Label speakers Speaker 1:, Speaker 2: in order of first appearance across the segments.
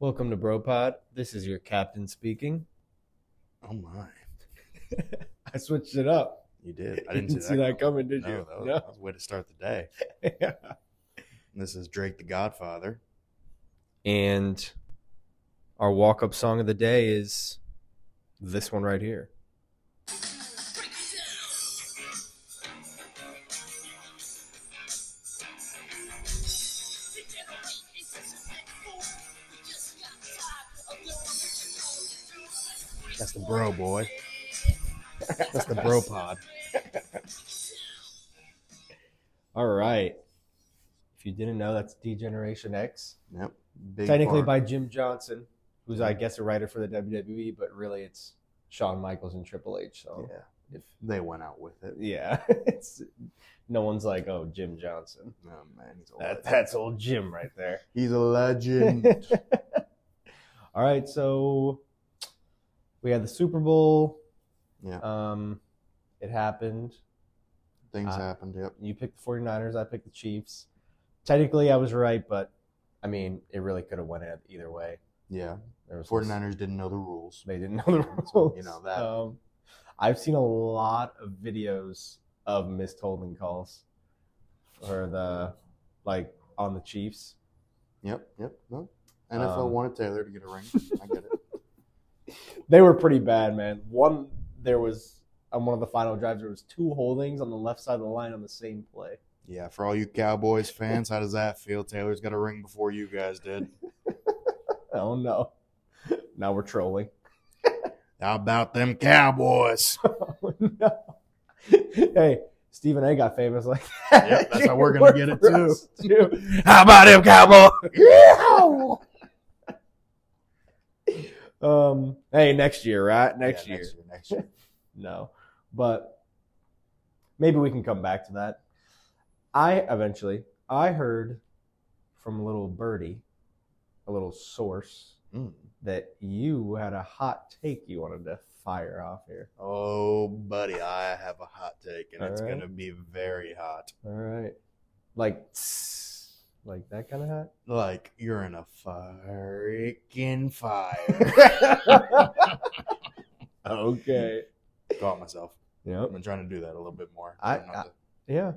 Speaker 1: Welcome to BroPod. This is your captain speaking.
Speaker 2: Oh my,
Speaker 1: I switched it up.
Speaker 2: you did. I
Speaker 1: You
Speaker 2: didn't, see, that,
Speaker 1: coming, did
Speaker 2: No,
Speaker 1: you?
Speaker 2: that was, that was a way to start the day.
Speaker 1: No.
Speaker 2: This is Drake the Godfather.
Speaker 1: and our walk-up song of the day is this one right here.
Speaker 2: That's the bro boy. That's the bro pod.
Speaker 1: All right. If you didn't know, that's D-Generation X.
Speaker 2: Yep. Big
Speaker 1: Technically
Speaker 2: part.
Speaker 1: by Jim Johnston, who's I guess a writer for the WWE, but really it's Shawn Michaels and Triple H. So
Speaker 2: Yeah,
Speaker 1: if
Speaker 2: they went out with it.
Speaker 1: yeah, it's no one's like, oh, Jim Johnston.
Speaker 2: Oh man, he's a
Speaker 1: That, that's old Jim right there.
Speaker 2: He's a legend.
Speaker 1: All right, so we had the Super Bowl.
Speaker 2: yeah,
Speaker 1: Um, it happened.
Speaker 2: things
Speaker 1: uh,
Speaker 2: happened. Yep.
Speaker 1: You picked the 49ers, I picked the Chiefs. Technically, I was right, but I mean, it really could have went either way.
Speaker 2: Yeah.
Speaker 1: There was
Speaker 2: 49ers didn't know the rules.
Speaker 1: They didn't know the rules.
Speaker 2: You know that.
Speaker 1: Um, I've seen a lot of videos of missed holding calls for the like on the Chiefs.
Speaker 2: Yep. Yep. No. NFL
Speaker 1: Um,
Speaker 2: wanted Taylor to get a ring. I get it.
Speaker 1: They were pretty bad, man. One there was on one of the final drives there was two holdings on the left side of the line on the same play.
Speaker 2: Yeah, for all you Cowboys fans, how does that feel? Taylor's got a ring before you guys did.
Speaker 1: Oh no. Now we're trolling.
Speaker 2: How about them Cowboys?
Speaker 1: Oh no. Hey, Stephen A got famous like
Speaker 2: Yep, that's how we're gonna get it, too.
Speaker 1: too.
Speaker 2: How about them Cowboys?
Speaker 1: Um hey, next year, right? Next
Speaker 2: Yeah,
Speaker 1: year.
Speaker 2: Next year. Next year.
Speaker 1: No. But maybe we can come back to that. I eventually I heard from a little birdie, a little source,
Speaker 2: Mm.
Speaker 1: that you had a hot take you wanted to fire off here.
Speaker 2: Oh, buddy, I have a hot take, and
Speaker 1: All
Speaker 2: it's
Speaker 1: right.
Speaker 2: gonna be very hot.
Speaker 1: All right. Like tss, like that kind of hat?
Speaker 2: Like you're in a freaking fire.
Speaker 1: okay.
Speaker 2: Caught myself. Yeah.
Speaker 1: I've
Speaker 2: been trying to do that a little bit more.
Speaker 1: I- I- Yeah.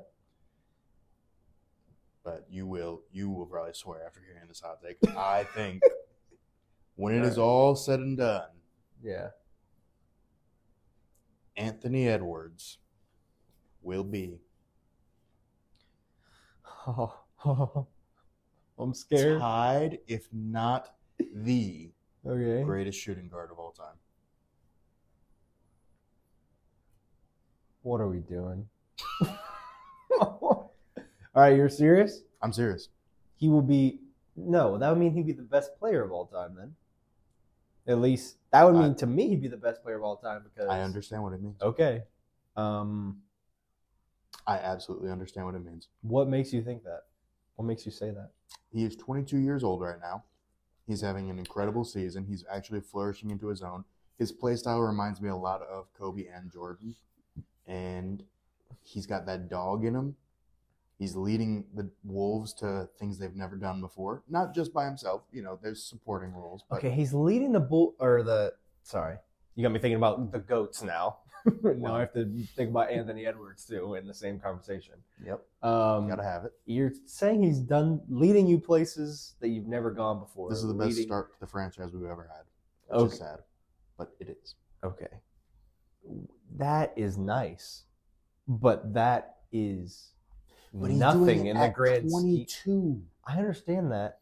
Speaker 2: but you will you will probably swear after hearing this hot take. I think when it is all said and done,
Speaker 1: Yeah.
Speaker 2: Anthony Edwards will be oh.
Speaker 1: I'm scared.
Speaker 2: tied, if not the
Speaker 1: Okay.
Speaker 2: greatest shooting guard of all time.
Speaker 1: What are we doing? All right, you're serious?
Speaker 2: I'm serious.
Speaker 1: He will be no. That would mean he'd be the best player of all time. Then, at least that would mean
Speaker 2: I-
Speaker 1: to me he'd be the best player of all time because
Speaker 2: I understand what it means.
Speaker 1: Okay. Um,
Speaker 2: I absolutely understand what it means.
Speaker 1: what makes you think that? What makes you say that?
Speaker 2: He is 22 years old right now. He's having an incredible season. He's actually flourishing into his own. His play style reminds me a lot of Kobe and Jordan. And he's got that dog in him. He's leading the Wolves to things they've never done before. Not just by himself. You know, there's supporting roles. But
Speaker 1: Okay, he's leading the bull or the. Sorry, you got me thinking about the goats now. now I have to think about Anthony Edwards too in the same conversation.
Speaker 2: Yep,
Speaker 1: Um,
Speaker 2: gotta have it.
Speaker 1: you're saying he's done leading you places that you've never gone before.
Speaker 2: This is the best
Speaker 1: leading-
Speaker 2: start to the franchise we've ever had. Which
Speaker 1: Okay.
Speaker 2: is sad. But it is.
Speaker 1: Okay, that is nice, but that is nothing in the grand scheme.
Speaker 2: 22.
Speaker 1: I understand that,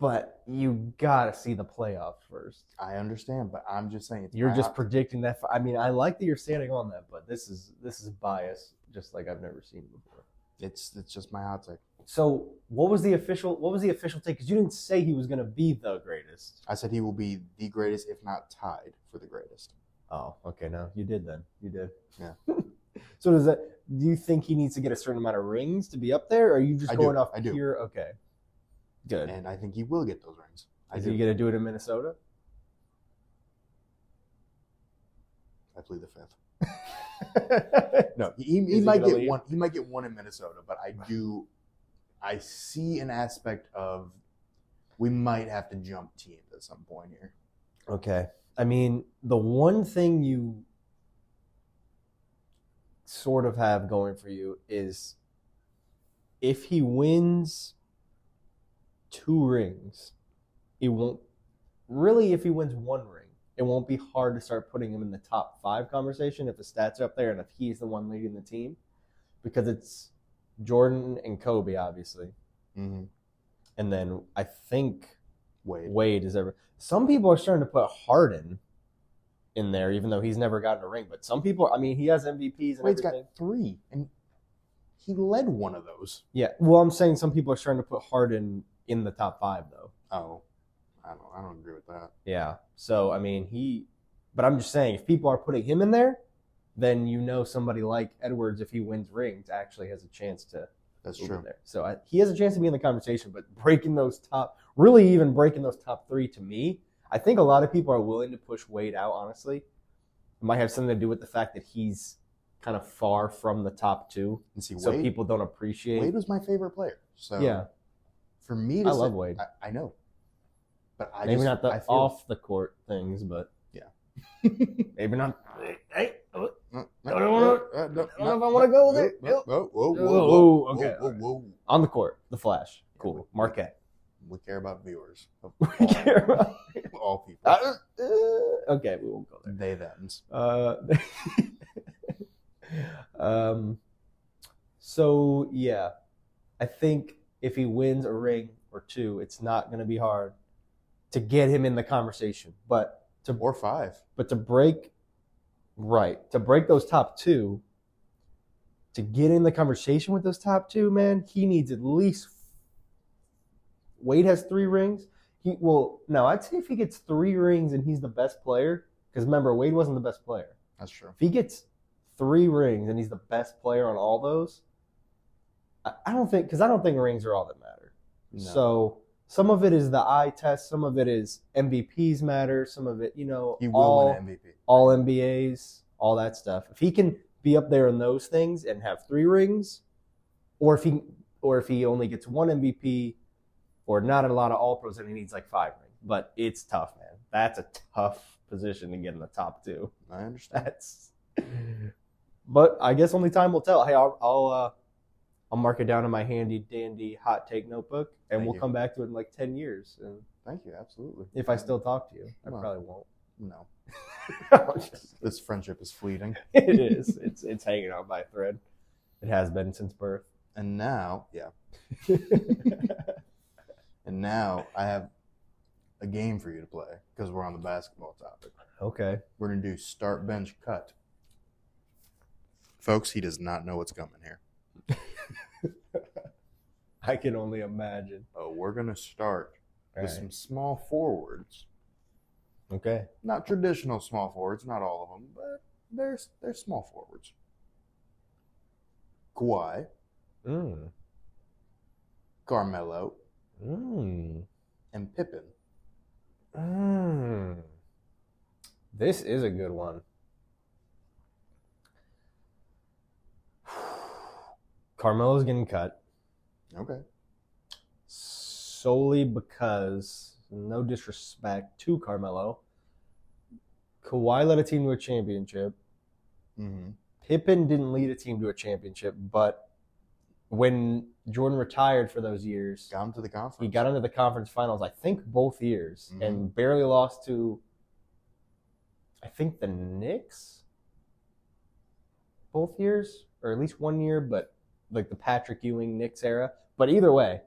Speaker 1: but you gotta see the playoffs first.
Speaker 2: I understand, but I'm just saying. It's
Speaker 1: You're just predicting that. I mean, I like that you're standing on that, but this is this is bias, just like I've never seen before.
Speaker 2: It's it's just my hot take.
Speaker 1: So, what was the official? What was the official take? Because you didn't say he was going to be the greatest.
Speaker 2: I said he will be the greatest, if not tied for the greatest.
Speaker 1: Oh, okay. No, you did then. You did.
Speaker 2: Yeah.
Speaker 1: so does that? Do you think he needs to get a certain amount of rings to be up there, or are you just
Speaker 2: I do,
Speaker 1: going off
Speaker 2: I do.
Speaker 1: pure? Okay. Good.
Speaker 2: And I think he will get those rings. I
Speaker 1: Is
Speaker 2: do.
Speaker 1: he going to do it in Minnesota?
Speaker 2: I plead the fifth. No, he, he,
Speaker 1: he
Speaker 2: might get
Speaker 1: leave?
Speaker 2: one. He might get one in Minnesota, but I do. I see an aspect of we might have to jump teams at some point here.
Speaker 1: Okay. I mean, the one thing you sort of have going for you is if he wins two rings, it won't really if he wins one ring, it won't be hard to start putting him in the top five conversation if the stats are up there and if he's the one leading the team. Because it's Jordan and Kobe, obviously.
Speaker 2: Mm-hmm.
Speaker 1: And then I think
Speaker 2: Wade.
Speaker 1: Wade is ever. Some people are starting to put Harden in there, even though he's never gotten a ring. But some people, I mean, he has MVPs and
Speaker 2: Wade's
Speaker 1: everything.
Speaker 2: got three, and he led one of those.
Speaker 1: Yeah, well, I'm saying some people are starting to put Harden in the top five, though.
Speaker 2: Oh, I don't. I don't agree with that.
Speaker 1: Yeah. So I mean, he. But I'm just saying, if people are putting him in there, then you know somebody like Edwards, if he wins rings, actually has a chance to
Speaker 2: That's true.
Speaker 1: there. So I, he has a chance to be in the conversation. But breaking those top, really even breaking those top three to me, I think a lot of people are willing to push Wade out. Honestly, it might have something to do with the fact that he's kind of far from the top two,
Speaker 2: And see,
Speaker 1: so
Speaker 2: Wade,
Speaker 1: people don't appreciate.
Speaker 2: Wade was my favorite player. So
Speaker 1: yeah,
Speaker 2: for me, to
Speaker 1: I
Speaker 2: say-
Speaker 1: love Wade.
Speaker 2: I, I know, but I
Speaker 1: maybe
Speaker 2: just,
Speaker 1: not the
Speaker 2: I feel,
Speaker 1: off the court things, but
Speaker 2: Yeah.
Speaker 1: maybe not. Hey, oh, I don't wanna- I don't know if I wanna go there.
Speaker 2: Whoa, whoa, whoa, whoa,
Speaker 1: Whoa,
Speaker 2: whoa,
Speaker 1: okay,
Speaker 2: whoa,
Speaker 1: okay.
Speaker 2: whoa.
Speaker 1: on the court, the Flash,
Speaker 2: Yeah,
Speaker 1: cool,
Speaker 2: we-
Speaker 1: Marquette.
Speaker 2: We care about viewers.
Speaker 1: We
Speaker 2: all,
Speaker 1: care about-
Speaker 2: all people.
Speaker 1: Uh, uh, okay, we won't go there.
Speaker 2: they them's.
Speaker 1: Uh, um, so yeah, I think if he wins a ring or two, it's not going to be hard to get him in the conversation. But to
Speaker 2: Or five.
Speaker 1: but to break, right, to break those top two, to get in the conversation with those top two, man, he needs at least. Wade has three rings. He well, no, I'd say if he gets three rings and he's the best player, because remember Wade wasn't the best player.
Speaker 2: That's true.
Speaker 1: If he gets three rings and he's the best player on all those, I, don't think because I don't think rings are all that matter.
Speaker 2: No.
Speaker 1: So some of it is the eye test, some of it is MVPs matter, some of it, you know,
Speaker 2: he will
Speaker 1: all
Speaker 2: win MVP.
Speaker 1: all NBAs, all that stuff. If he can be up there in those things and have three rings, or if he or if he only gets one MVP, or not a lot of All Pros, and he needs like five rings. But it's tough, man. That's a tough position to get in the top two.
Speaker 2: I understand.
Speaker 1: That's. But I guess only time will tell. Hey, I'll I'll, uh, I'll mark it down in my handy dandy hot take notebook, and
Speaker 2: Thank
Speaker 1: we'll
Speaker 2: you.
Speaker 1: come back to it in like ten years. And
Speaker 2: Thank you. Absolutely.
Speaker 1: if I still talk to you, I
Speaker 2: Well.
Speaker 1: probably won't.
Speaker 2: No. This friendship is fleeting.
Speaker 1: it is. It's it's hanging on by a thread. It has been since birth.
Speaker 2: And now, yeah. And now I have a game for you to play because we're on the basketball topic.
Speaker 1: okay.
Speaker 2: We're going to do start, bench, cut. Folks, he does not know what's coming here.
Speaker 1: I can only imagine.
Speaker 2: Oh, we're going to start
Speaker 1: All
Speaker 2: with some small forwards.
Speaker 1: Okay.
Speaker 2: Not traditional small forwards, not all of them, but they're, they're small forwards. Kawhi,
Speaker 1: Mm.
Speaker 2: Carmelo,
Speaker 1: Mm.
Speaker 2: and Pippen.
Speaker 1: Mm. This is a good one. Carmelo's getting cut
Speaker 2: Okay.
Speaker 1: solely because, no disrespect to Carmelo, Kawhi led a team to a championship.
Speaker 2: Mm-hmm.
Speaker 1: Pippen didn't lead a team to a championship, but when Jordan retired for those years,
Speaker 2: Got him to the conference.
Speaker 1: he got into the conference finals, I think both years,
Speaker 2: Mhm.
Speaker 1: and barely lost to, I think the Knicks, both years, or at least one year, but like the Patrick Ewing Knicks era. But either way,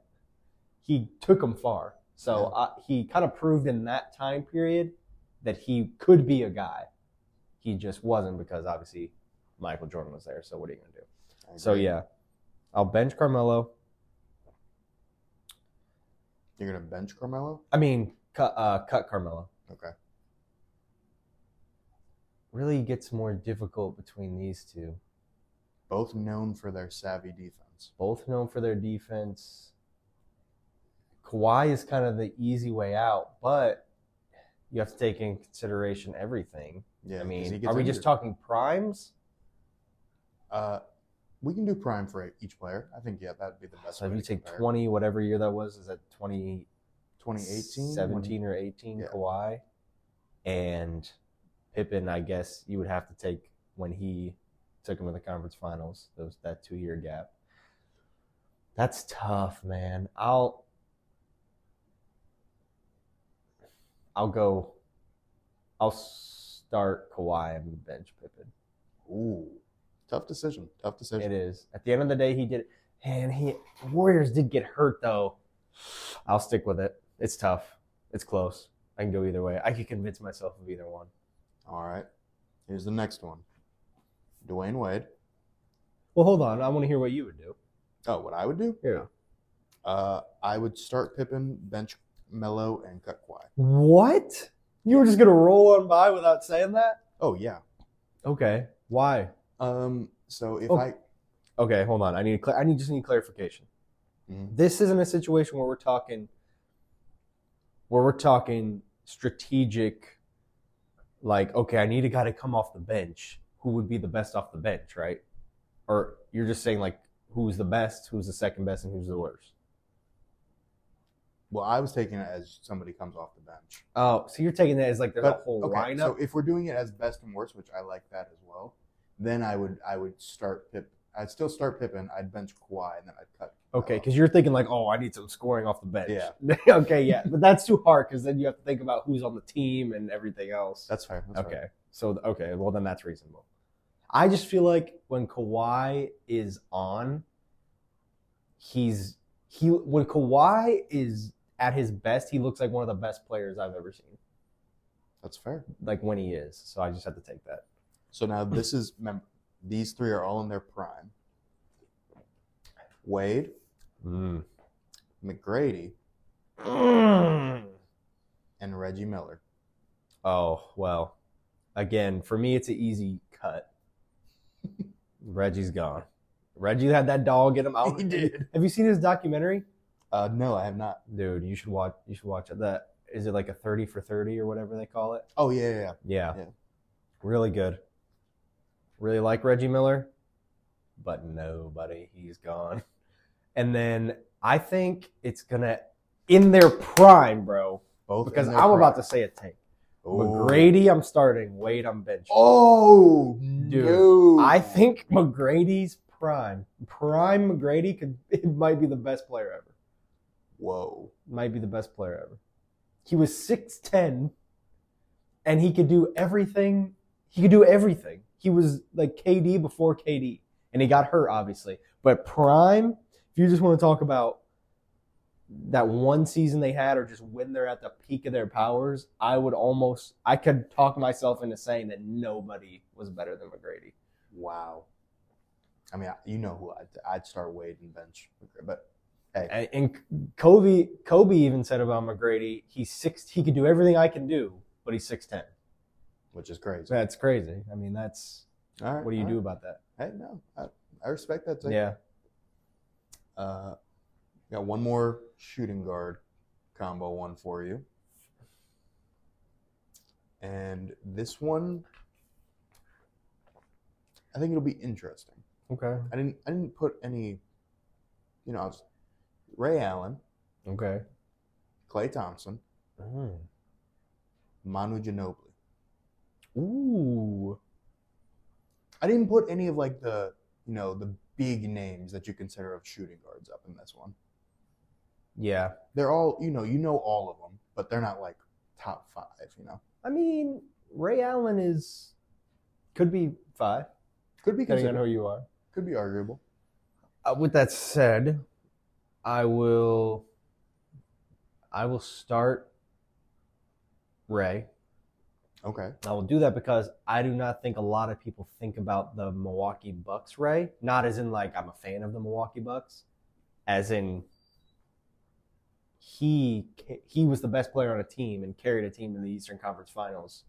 Speaker 1: he took them far. So
Speaker 2: Yeah.
Speaker 1: uh, he kind of proved in that time period that he could be a guy. He just wasn't because obviously Michael Jordan was there. So what are you going to do? So yeah, I'll bench Carmelo.
Speaker 2: You're going to bench Carmelo?
Speaker 1: I mean, cut, uh, cut Carmelo.
Speaker 2: Okay.
Speaker 1: Really gets more difficult between these two.
Speaker 2: Both known for their savvy defense.
Speaker 1: Both known for their defense. Kawhi is kind of the easy way out, but you have to take in consideration everything.
Speaker 2: Yeah.
Speaker 1: I mean, are we just talking primes?
Speaker 2: Uh, we can do prime for each player. I think yeah, that'd be the best.
Speaker 1: So if you take
Speaker 2: compare.
Speaker 1: 20, whatever year that was, is that 20,
Speaker 2: 2018, when-
Speaker 1: 17 or 18,
Speaker 2: Yeah.
Speaker 1: Kawhi. And Pippen, I guess you would have to take when he took him to the conference finals, those that two year gap. That's tough, man. I'll I'll go I'll start Kawhi and bench Pippen.
Speaker 2: Ooh, tough decision. Tough decision.
Speaker 1: It is. At the end of the day, he did. And he Warriors did get hurt though. I'll stick with it. It's tough. It's close. I can go either way. I can convince myself of either one.
Speaker 2: All right. Here's the next one. Dwyane Wade.
Speaker 1: Well, hold on. I want to hear what you would do.
Speaker 2: Oh, what I would do?
Speaker 1: Yeah.
Speaker 2: Uh, I would start Pippen, bench Melo, and cut Kawhi.
Speaker 1: What? You were just gonna roll on by without saying that?
Speaker 2: Oh yeah.
Speaker 1: Okay. Why?
Speaker 2: Um. So if
Speaker 1: Oh.
Speaker 2: I
Speaker 1: Okay, hold on. I need. Cl- I need just need clarification.
Speaker 2: Mhm.
Speaker 1: This isn't a situation where we're talking. Where we're talking strategic. Like, okay, I need a guy to come off the bench. Who would be the best off the bench, right? Or you're just saying like, who's the best, who's the second best, and who's the worst?
Speaker 2: well, I was taking it as somebody comes off the bench.
Speaker 1: Oh, so you're taking that as like there's a whole
Speaker 2: okay,
Speaker 1: lineup.
Speaker 2: so if we're doing it as best and worst, which I like that as well, then I would I would start Pip. I'd still start Pippen. I'd bench Kawhi, and then I'd cut.
Speaker 1: Okay, because you're thinking like, oh, I need some scoring off the bench.
Speaker 2: Yeah.
Speaker 1: okay, yeah, but that's too hard because then you have to think about who's on the team and everything else.
Speaker 2: that's fair. That's
Speaker 1: okay,
Speaker 2: fair.
Speaker 1: so okay, well then that's reasonable. I just feel like when Kawhi is on, he's he when Kawhi is at his best, he looks like one of the best players I've ever seen.
Speaker 2: That's fair.
Speaker 1: Like when he is, so I just had to take that.
Speaker 2: So now this is remember these three are all in their prime. Wade,
Speaker 1: Mm.
Speaker 2: McGrady, and Reggie Miller.
Speaker 1: Oh, well. Again, for me, it's an easy cut. Reggie's gone. Reggie had that dog get him out.
Speaker 2: He did.
Speaker 1: Have you seen his documentary?
Speaker 2: Uh, no, I have not.
Speaker 1: Dude, you should watch you should watch it. That is it like a 30 for 30 or whatever they call it?
Speaker 2: Oh yeah, yeah, yeah.
Speaker 1: Yeah. Really good. Really like Reggie Miller, but nobody. He's gone. And then I think it's gonna in their prime, bro.
Speaker 2: Both
Speaker 1: Because I'm
Speaker 2: their
Speaker 1: about to say a take.
Speaker 2: Oh.
Speaker 1: McGrady, I'm starting. Wade, I'm benching.
Speaker 2: Oh,
Speaker 1: Dude,
Speaker 2: no.
Speaker 1: I think McGrady's prime, prime McGrady could it might be the best player ever.
Speaker 2: Whoa.
Speaker 1: Might be the best player ever. He was six ten, and he could do everything. He could do everything. He was like KD before KD, and he got hurt obviously. But prime, if you just want to talk about that one season they had, or just when they're at the peak of their powers, I would almost I could talk myself into saying that nobody was better than McGrady.
Speaker 2: Wow. I mean, you know who I'd, I'd start Wade and bench, but hey,
Speaker 1: And, and Kobe, Kobe even said about McGrady, he's six. He could do everything I can do, but he's six ten.
Speaker 2: which is crazy.
Speaker 1: That's crazy. I mean, that's
Speaker 2: All right.
Speaker 1: what do you do
Speaker 2: right.
Speaker 1: about that?
Speaker 2: Hey, no, I, I respect that. Take.
Speaker 1: Yeah.
Speaker 2: Uh, got one more shooting guard combo one for you, and this one, I think it'll be interesting.
Speaker 1: Okay.
Speaker 2: I didn't I didn't put any, you know, I was Ray Allen,
Speaker 1: Okay.
Speaker 2: Klay Thompson,
Speaker 1: Mm.
Speaker 2: Manu Ginobili.
Speaker 1: Ooh.
Speaker 2: I didn't put any of like the you know the big names that you consider of shooting guards up in this one.
Speaker 1: Yeah.
Speaker 2: They're all you know you know all of them, but they're not like top five. You know,
Speaker 1: I mean, Ray Allen is could be five,
Speaker 2: could be
Speaker 1: depending on who you are.
Speaker 2: could be arguable.
Speaker 1: Uh, with that said, I will. I will start Ray.
Speaker 2: Okay,
Speaker 1: I will do that because I do not think a lot of people think about the Milwaukee Bucks Ray. Not as in like I'm a fan of the Milwaukee Bucks, as in he he was the best player on a team and carried a team to the Eastern Conference Finals,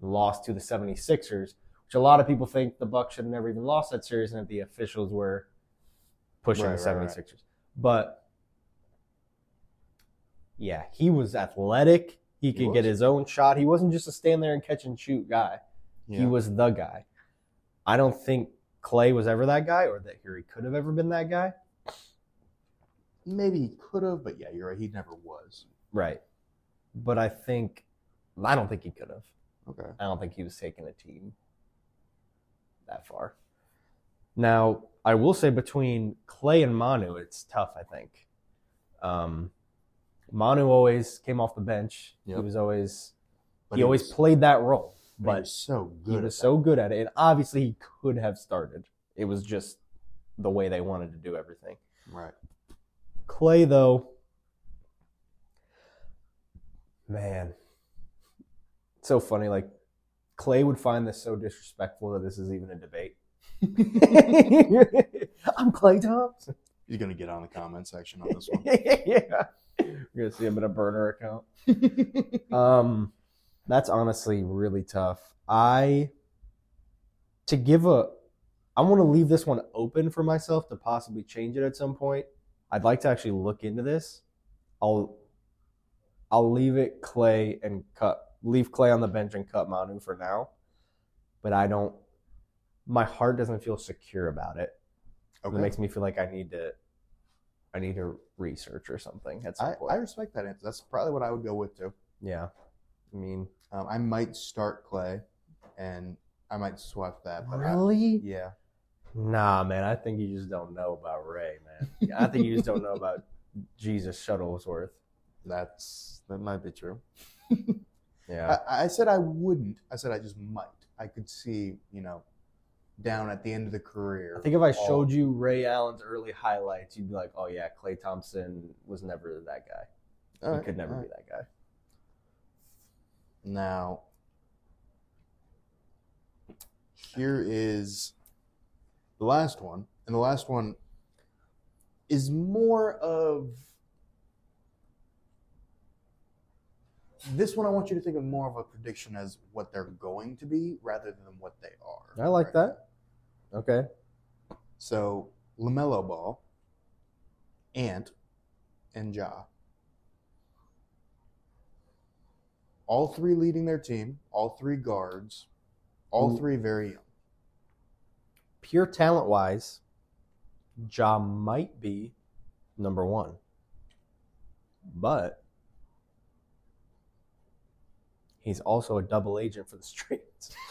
Speaker 1: lost to the 76ers, which a lot of people think the Bucks should have never even lost that series and that the officials were pushing
Speaker 2: Right,
Speaker 1: the
Speaker 2: right, right.
Speaker 1: 76ers. But yeah, he was athletic. He
Speaker 2: He
Speaker 1: could
Speaker 2: was.
Speaker 1: get his own shot. He wasn't just a stand there and catch and shoot guy.
Speaker 2: yeah.
Speaker 1: He was the guy. I don't think Klay was ever that guy, or that he could have ever been that guy.
Speaker 2: Maybe he could have, but yeah, you're right. He never was.
Speaker 1: Right. But I think I don't think he could have.
Speaker 2: Okay.
Speaker 1: I don't think he was taking a team that far. Now, I will say between Klay and Manu, it's tough, I think. Um, Manu always came off the bench. He was always
Speaker 2: But
Speaker 1: he always
Speaker 2: was-
Speaker 1: played that role,
Speaker 2: but he
Speaker 1: but
Speaker 2: was so
Speaker 1: he
Speaker 2: good.
Speaker 1: was
Speaker 2: at
Speaker 1: so good at it. And obviously he could have started. It was just the way they wanted to do everything.
Speaker 2: right.
Speaker 1: Klay, though, man, it's so funny. Like Klay would find this so disrespectful that this is even a debate. I'm Klay Thompson.
Speaker 2: He's gonna get on the comment section on this one.
Speaker 1: yeah, you're gonna see him in a burner account. Um, that's honestly really tough. I to give a, I want to leave this one open for myself to possibly change it at some point. I'd like to actually look into this. I'll, I'll leave it Klay and cut, leave Klay on the bench and cut Manu for now. But I don't, my heart doesn't feel secure about it.
Speaker 2: Okay.
Speaker 1: It makes me feel like I need to, I need to research or something at some
Speaker 2: I,
Speaker 1: point.
Speaker 2: I respect that answer. That's probably what I would go with too.
Speaker 1: yeah, I mean,
Speaker 2: Um, I might start Klay, and I might swap that. But I-
Speaker 1: really?
Speaker 2: yeah.
Speaker 1: Nah, man. I think you just don't know about Ray, man. I think you just don't know about Jesus Shuttlesworth.
Speaker 2: That's that might be true.
Speaker 1: Yeah.
Speaker 2: I, I said I wouldn't. I said I just might. I could see, you know, down at the end of the career.
Speaker 1: I think if I
Speaker 2: all-
Speaker 1: showed you Ray Allen's early highlights, you'd be like, "Oh yeah, Klay Thompson was never that guy.
Speaker 2: All
Speaker 1: he
Speaker 2: right,
Speaker 1: could never
Speaker 2: all
Speaker 1: be that guy."
Speaker 2: Now, here is the last one, and the last one is more of this one. I want you to think of more of a prediction as what they're going to be rather than what they are.
Speaker 1: I like
Speaker 2: right
Speaker 1: that. Okay.
Speaker 2: So Lamelo Ball, Ant, and Ja. All three leading their team. All three guards. All
Speaker 1: Ooh.
Speaker 2: three very young.
Speaker 1: Pure talent wise, Ja might be number one, but he's also a double agent for the streets.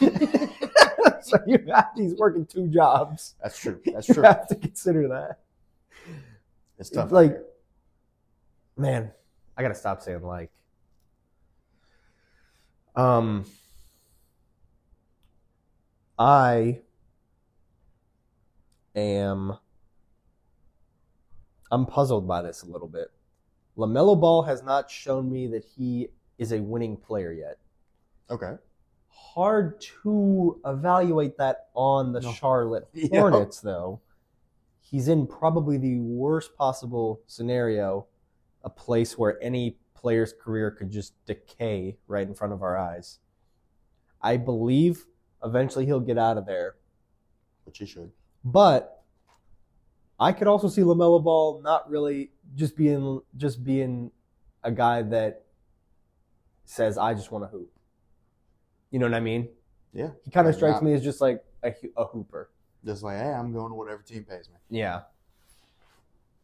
Speaker 1: so you have, he's working two jobs.
Speaker 2: That's true. That's true.
Speaker 1: you have to consider that.
Speaker 2: It's tough.
Speaker 1: like-
Speaker 2: here.
Speaker 1: man, I gotta stop saying like. Um, I am. I'm puzzled by this a little bit. Lamelo Ball has not shown me that he is a winning player yet.
Speaker 2: okay.
Speaker 1: Hard to evaluate that on the
Speaker 2: No.
Speaker 1: Charlotte
Speaker 2: Yeah.
Speaker 1: Hornets, though. He's in probably the worst possible scenario, a place where any player's career could just decay right in front of our eyes. I believe eventually he'll get out of there,
Speaker 2: Which he should.
Speaker 1: but I could also see Lamelo Ball not really just being just being a guy that says I just want to hoop. You know what I mean?
Speaker 2: Yeah.
Speaker 1: He kind of strikes
Speaker 2: not-
Speaker 1: me as just like a, a hooper.
Speaker 2: Just like, hey, I'm going to whatever team pays me.
Speaker 1: Yeah.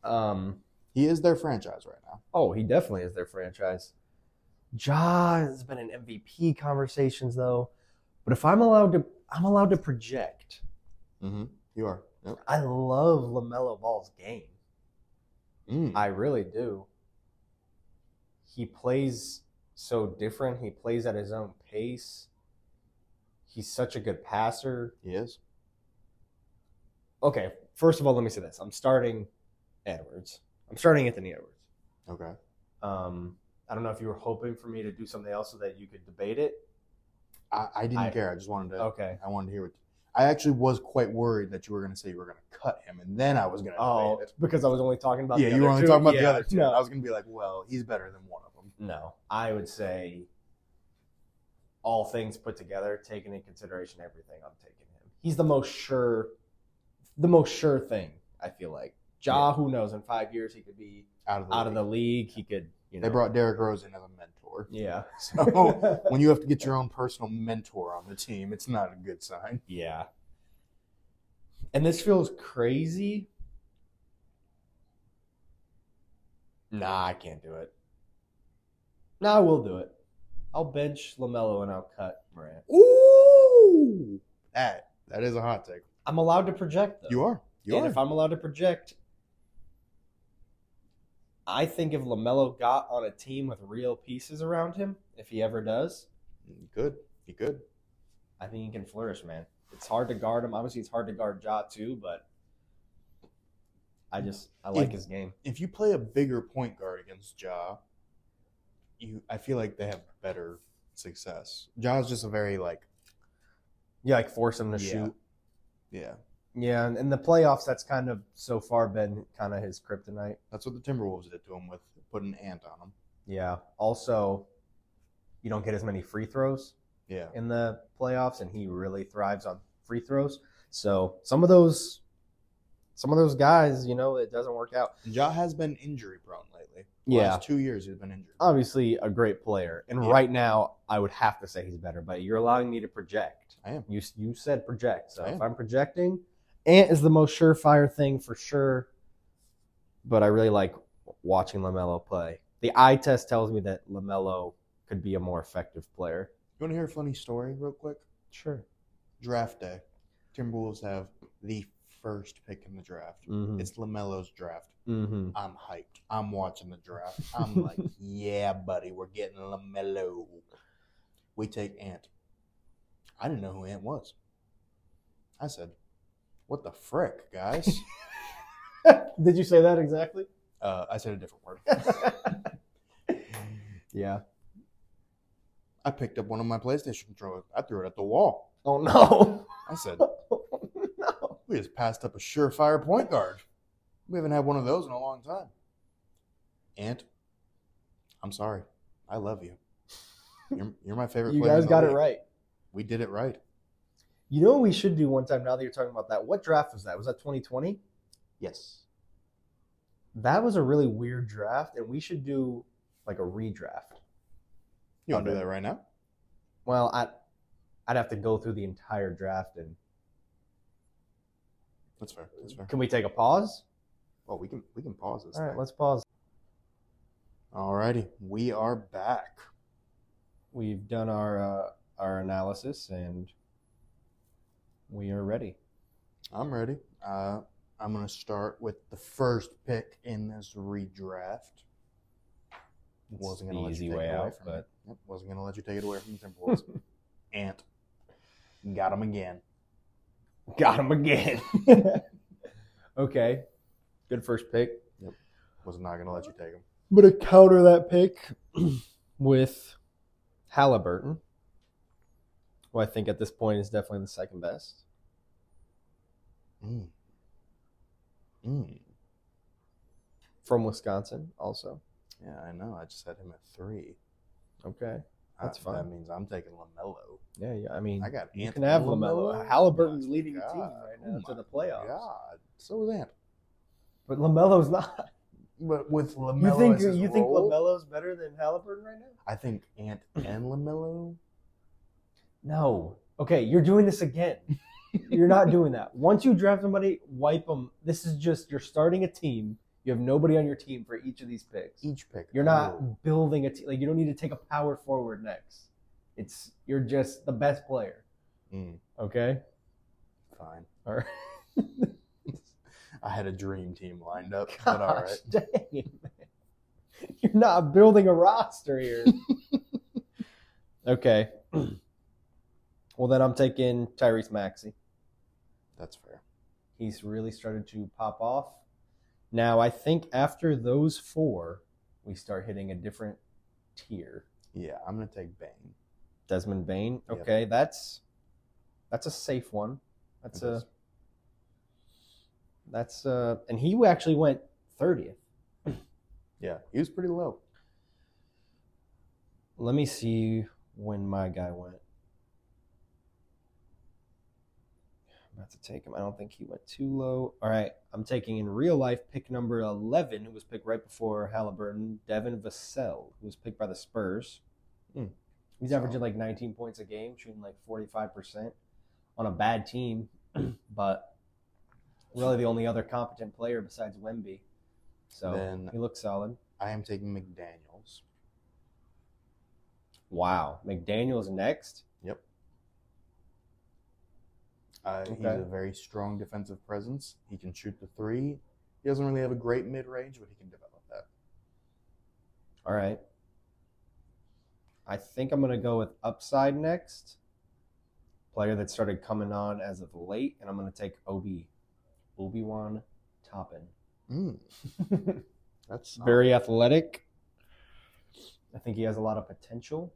Speaker 1: Um.
Speaker 2: He is their franchise right now.
Speaker 1: Oh, he definitely is their franchise. Ja has been in MVP conversations though, but if I'm allowed to, I'm allowed to project.
Speaker 2: Mm-hmm. You are.
Speaker 1: I love Lamelo Ball's game.
Speaker 2: Mm.
Speaker 1: I really do. He plays so different. He plays at his own pace. He's such a good passer.
Speaker 2: He is.
Speaker 1: Okay, first of all, let me say this. I'm starting Edwards. I'm starting Anthony Edwards.
Speaker 2: Okay.
Speaker 1: Um, I don't know if you were hoping for me to do something else so that you could debate it.
Speaker 2: I, I didn't
Speaker 1: I-
Speaker 2: care. I just wanted to.
Speaker 1: Okay.
Speaker 2: I wanted to hear what. I actually was quite worried that you were going to say you were going to cut him, and then I was going to
Speaker 1: Oh, because I was only talking about
Speaker 2: yeah, you were only
Speaker 1: two?
Speaker 2: talking about the other two.
Speaker 1: No,
Speaker 2: I was going to be like, well, he's better than one of them.
Speaker 1: no, I would say all things put together, taking in consideration everything, I'm taking him. He's the most sure, the most sure thing. I feel like Ja.
Speaker 2: Yeah.
Speaker 1: Who knows? In five years, he could be
Speaker 2: Out of the
Speaker 1: out of the
Speaker 2: league.
Speaker 1: league. He could, you know.
Speaker 2: They brought Derrick Rose in as a mentor.
Speaker 1: Yeah.
Speaker 2: So when you have to get your own personal mentor on the team, it's not a good sign.
Speaker 1: Yeah. And this feels crazy. Nah, I can't do it. No, I will do it. I'll bench Lamelo and I'll cut Morant.
Speaker 2: Ooh, that that is a hot take.
Speaker 1: I'm allowed to project though.
Speaker 2: You are. You
Speaker 1: and
Speaker 2: are.
Speaker 1: if I'm allowed to project, I think if Lamelo got on a team with real pieces around him, if he ever does,
Speaker 2: could. You could.
Speaker 1: I think he can flourish, man. It's hard to guard him. Obviously, it's hard to guard Ja too, but I just I like
Speaker 2: If-
Speaker 1: his game.
Speaker 2: If you play a bigger point guard against Ja, you I feel like they have better success. Ja's just a very like
Speaker 1: Yeah, like force him to
Speaker 2: Yeah.
Speaker 1: shoot.
Speaker 2: yeah.
Speaker 1: Yeah, and in the playoffs, that's kind of so far been kind of his kryptonite.
Speaker 2: That's what the Timberwolves did to him with putting an Ant on him.
Speaker 1: Yeah. Also, you don't get as many free throws
Speaker 2: Yeah.
Speaker 1: in the playoffs, and he really thrives on free throws. So some of those, some of those guys, you know, it doesn't work out.
Speaker 2: Ja has been injury prone lately.
Speaker 1: Yeah.
Speaker 2: Last two years he's been injured.
Speaker 1: Obviously, a great player, and
Speaker 2: Yeah.
Speaker 1: right now, I would have to say he's better. But you're allowing me to project.
Speaker 2: I am.
Speaker 1: You you said project, so if. I'm projecting, Ant is the most surefire thing for sure. But I really like watching Lamelo play. The eye test tells me that Lamelo could be a more effective player.
Speaker 2: You want to hear a funny story real quick?
Speaker 1: Sure.
Speaker 2: Draft day. Timberwolves have the first pick in the draft.
Speaker 1: Mm-hmm.
Speaker 2: It's LaMelo's draft.
Speaker 1: mm-hmm.
Speaker 2: I'm hyped. I'm watching the draft. I'm like, yeah, buddy, we're getting LaMelo. We take Ant. I didn't know who Ant was. I said, what the frick, guys?
Speaker 1: Did you say that exactly?
Speaker 2: uh, I said a different word.
Speaker 1: yeah.
Speaker 2: I picked up one of my PlayStation controllers. I threw it at the wall.
Speaker 1: Oh no.
Speaker 2: I said,
Speaker 1: no.
Speaker 2: we just passed up a surefire point guard. We haven't had one of those in a long time. Ant, I'm sorry. I love you. You're, you're my favorite
Speaker 1: You
Speaker 2: player. in
Speaker 1: guys
Speaker 2: the
Speaker 1: got it right.
Speaker 2: We did it right.
Speaker 1: You know what we should do one time now that you're talking about that? What draft was that? Was that 2020?
Speaker 2: Yes.
Speaker 1: That was a really weird draft, and we should do like a redraft.
Speaker 2: You want to do that right now?
Speaker 1: Well, I, I'd have to go through the entire draft, and
Speaker 2: That's fair. That's fair.
Speaker 1: can we take a pause?
Speaker 2: Oh, we can we can pause this.
Speaker 1: All right,
Speaker 2: thing.
Speaker 1: let's pause.
Speaker 2: Alrighty, we are back.
Speaker 1: We've done our uh, our analysis, and we are ready.
Speaker 2: I'm ready. Uh, I'm gonna start with the first pick in this redraft.
Speaker 1: It's
Speaker 2: Wasn't gonna let you take it away
Speaker 1: out,
Speaker 2: from
Speaker 1: but
Speaker 2: me. Wasn't gonna let you take it away from the Timberwolves. Ant, got him again.
Speaker 1: got him again. okay, good first pick.
Speaker 2: Was not gonna let you take him.
Speaker 1: I'm gonna counter that pick with Halliburton, who I think at this point is definitely the second best.
Speaker 2: Mm. Mm.
Speaker 1: From Wisconsin, also.
Speaker 2: Yeah, I know. I just had him at three.
Speaker 1: Okay. That's
Speaker 2: Uh,
Speaker 1: fine.
Speaker 2: That means I'm taking Lamelo.
Speaker 1: Yeah, yeah. I mean,
Speaker 2: I got
Speaker 1: you can have Lamelo.
Speaker 2: LaMelo.
Speaker 1: Halliburton's
Speaker 2: My
Speaker 1: leading the team right now
Speaker 2: Oh
Speaker 1: to the playoffs.
Speaker 2: God, so is Ant.
Speaker 1: But Lamelo's not.
Speaker 2: But with Lamelo,
Speaker 1: You think you think Lamelo's better than Halliburton right now?
Speaker 2: I think Ant and Lamelo.
Speaker 1: No. Okay, you're doing this again. you're not doing that. Once you draft somebody, wipe them. This is just you're starting a team. You have nobody on your team for each of these picks.
Speaker 2: Each pick.
Speaker 1: You're not
Speaker 2: Oh,
Speaker 1: building a team. Like you don't need to take a power forward next. It's you're just the best player.
Speaker 2: mm,
Speaker 1: Okay.
Speaker 2: fine.
Speaker 1: All right.
Speaker 2: I had a dream team lined up, but all
Speaker 1: Gosh, dang it, man. You're not building a roster here. okay. Well, then I'm taking Tyrese Maxey.
Speaker 2: That's fair.
Speaker 1: He's really started to pop off. Now, I think after those four, we start hitting a different tier.
Speaker 2: Yeah, I'm gonna take Bane.
Speaker 1: Desmond Bane.
Speaker 2: Yep.
Speaker 1: Okay, that's that's a safe one. That's a that's uh and he actually went 30th.
Speaker 2: Yeah, he was pretty low.
Speaker 1: Let me see when my guy went. I'm to take him. I don't think he went too low. All right, I'm taking in real life pick number 11, who was picked right before Halliburton, Devin Vassell, who was picked by the Spurs.
Speaker 2: Hmm.
Speaker 1: He's averaging like 19 points a game, shooting like 45% on a bad team, but really the only other competent player besides Wemby. So
Speaker 2: Then-
Speaker 1: he looks solid.
Speaker 2: I am taking McDaniels.
Speaker 1: Wow. McDaniel's next.
Speaker 2: Uh, He's a very strong defensive presence. He can shoot the three. He doesn't really have a great mid range, but he can develop that.
Speaker 1: All right. I think I'm going to go with upside next. Player that started coming on as of late, and I'm going to take Obi. Obi Wan Toppin.
Speaker 2: Mm, that's.
Speaker 1: Very athletic. I think he has a lot of potential.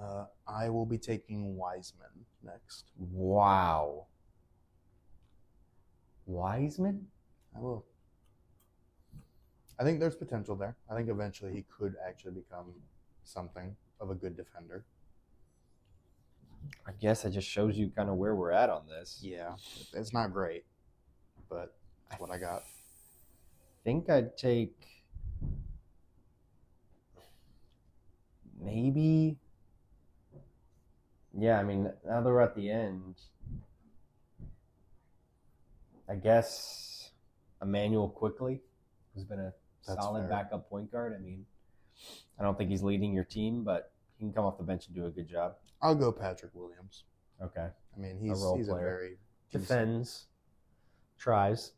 Speaker 2: Uh, I will be taking Wiseman next.
Speaker 1: Wow. Wiseman?
Speaker 2: I will. I think there's potential there. I think eventually he could actually become something of a good defender.
Speaker 1: I guess that just shows you kind of where we're at on this.
Speaker 2: Yeah, it's not great, but that's what I got.
Speaker 1: I think I'd take maybe. Yeah, I mean, now that we're at the end, I guess Immanuel Quickley, who's been a
Speaker 2: That's
Speaker 1: solid
Speaker 2: fair.
Speaker 1: backup point guard. I mean, I don't think he's leading your team, but he can come off the bench and do a good job.
Speaker 2: I'll go Patrick Williams.
Speaker 1: Okay.
Speaker 2: I mean, he's a,
Speaker 1: role
Speaker 2: he's a
Speaker 1: player.
Speaker 2: very decent-
Speaker 1: Defends, tries,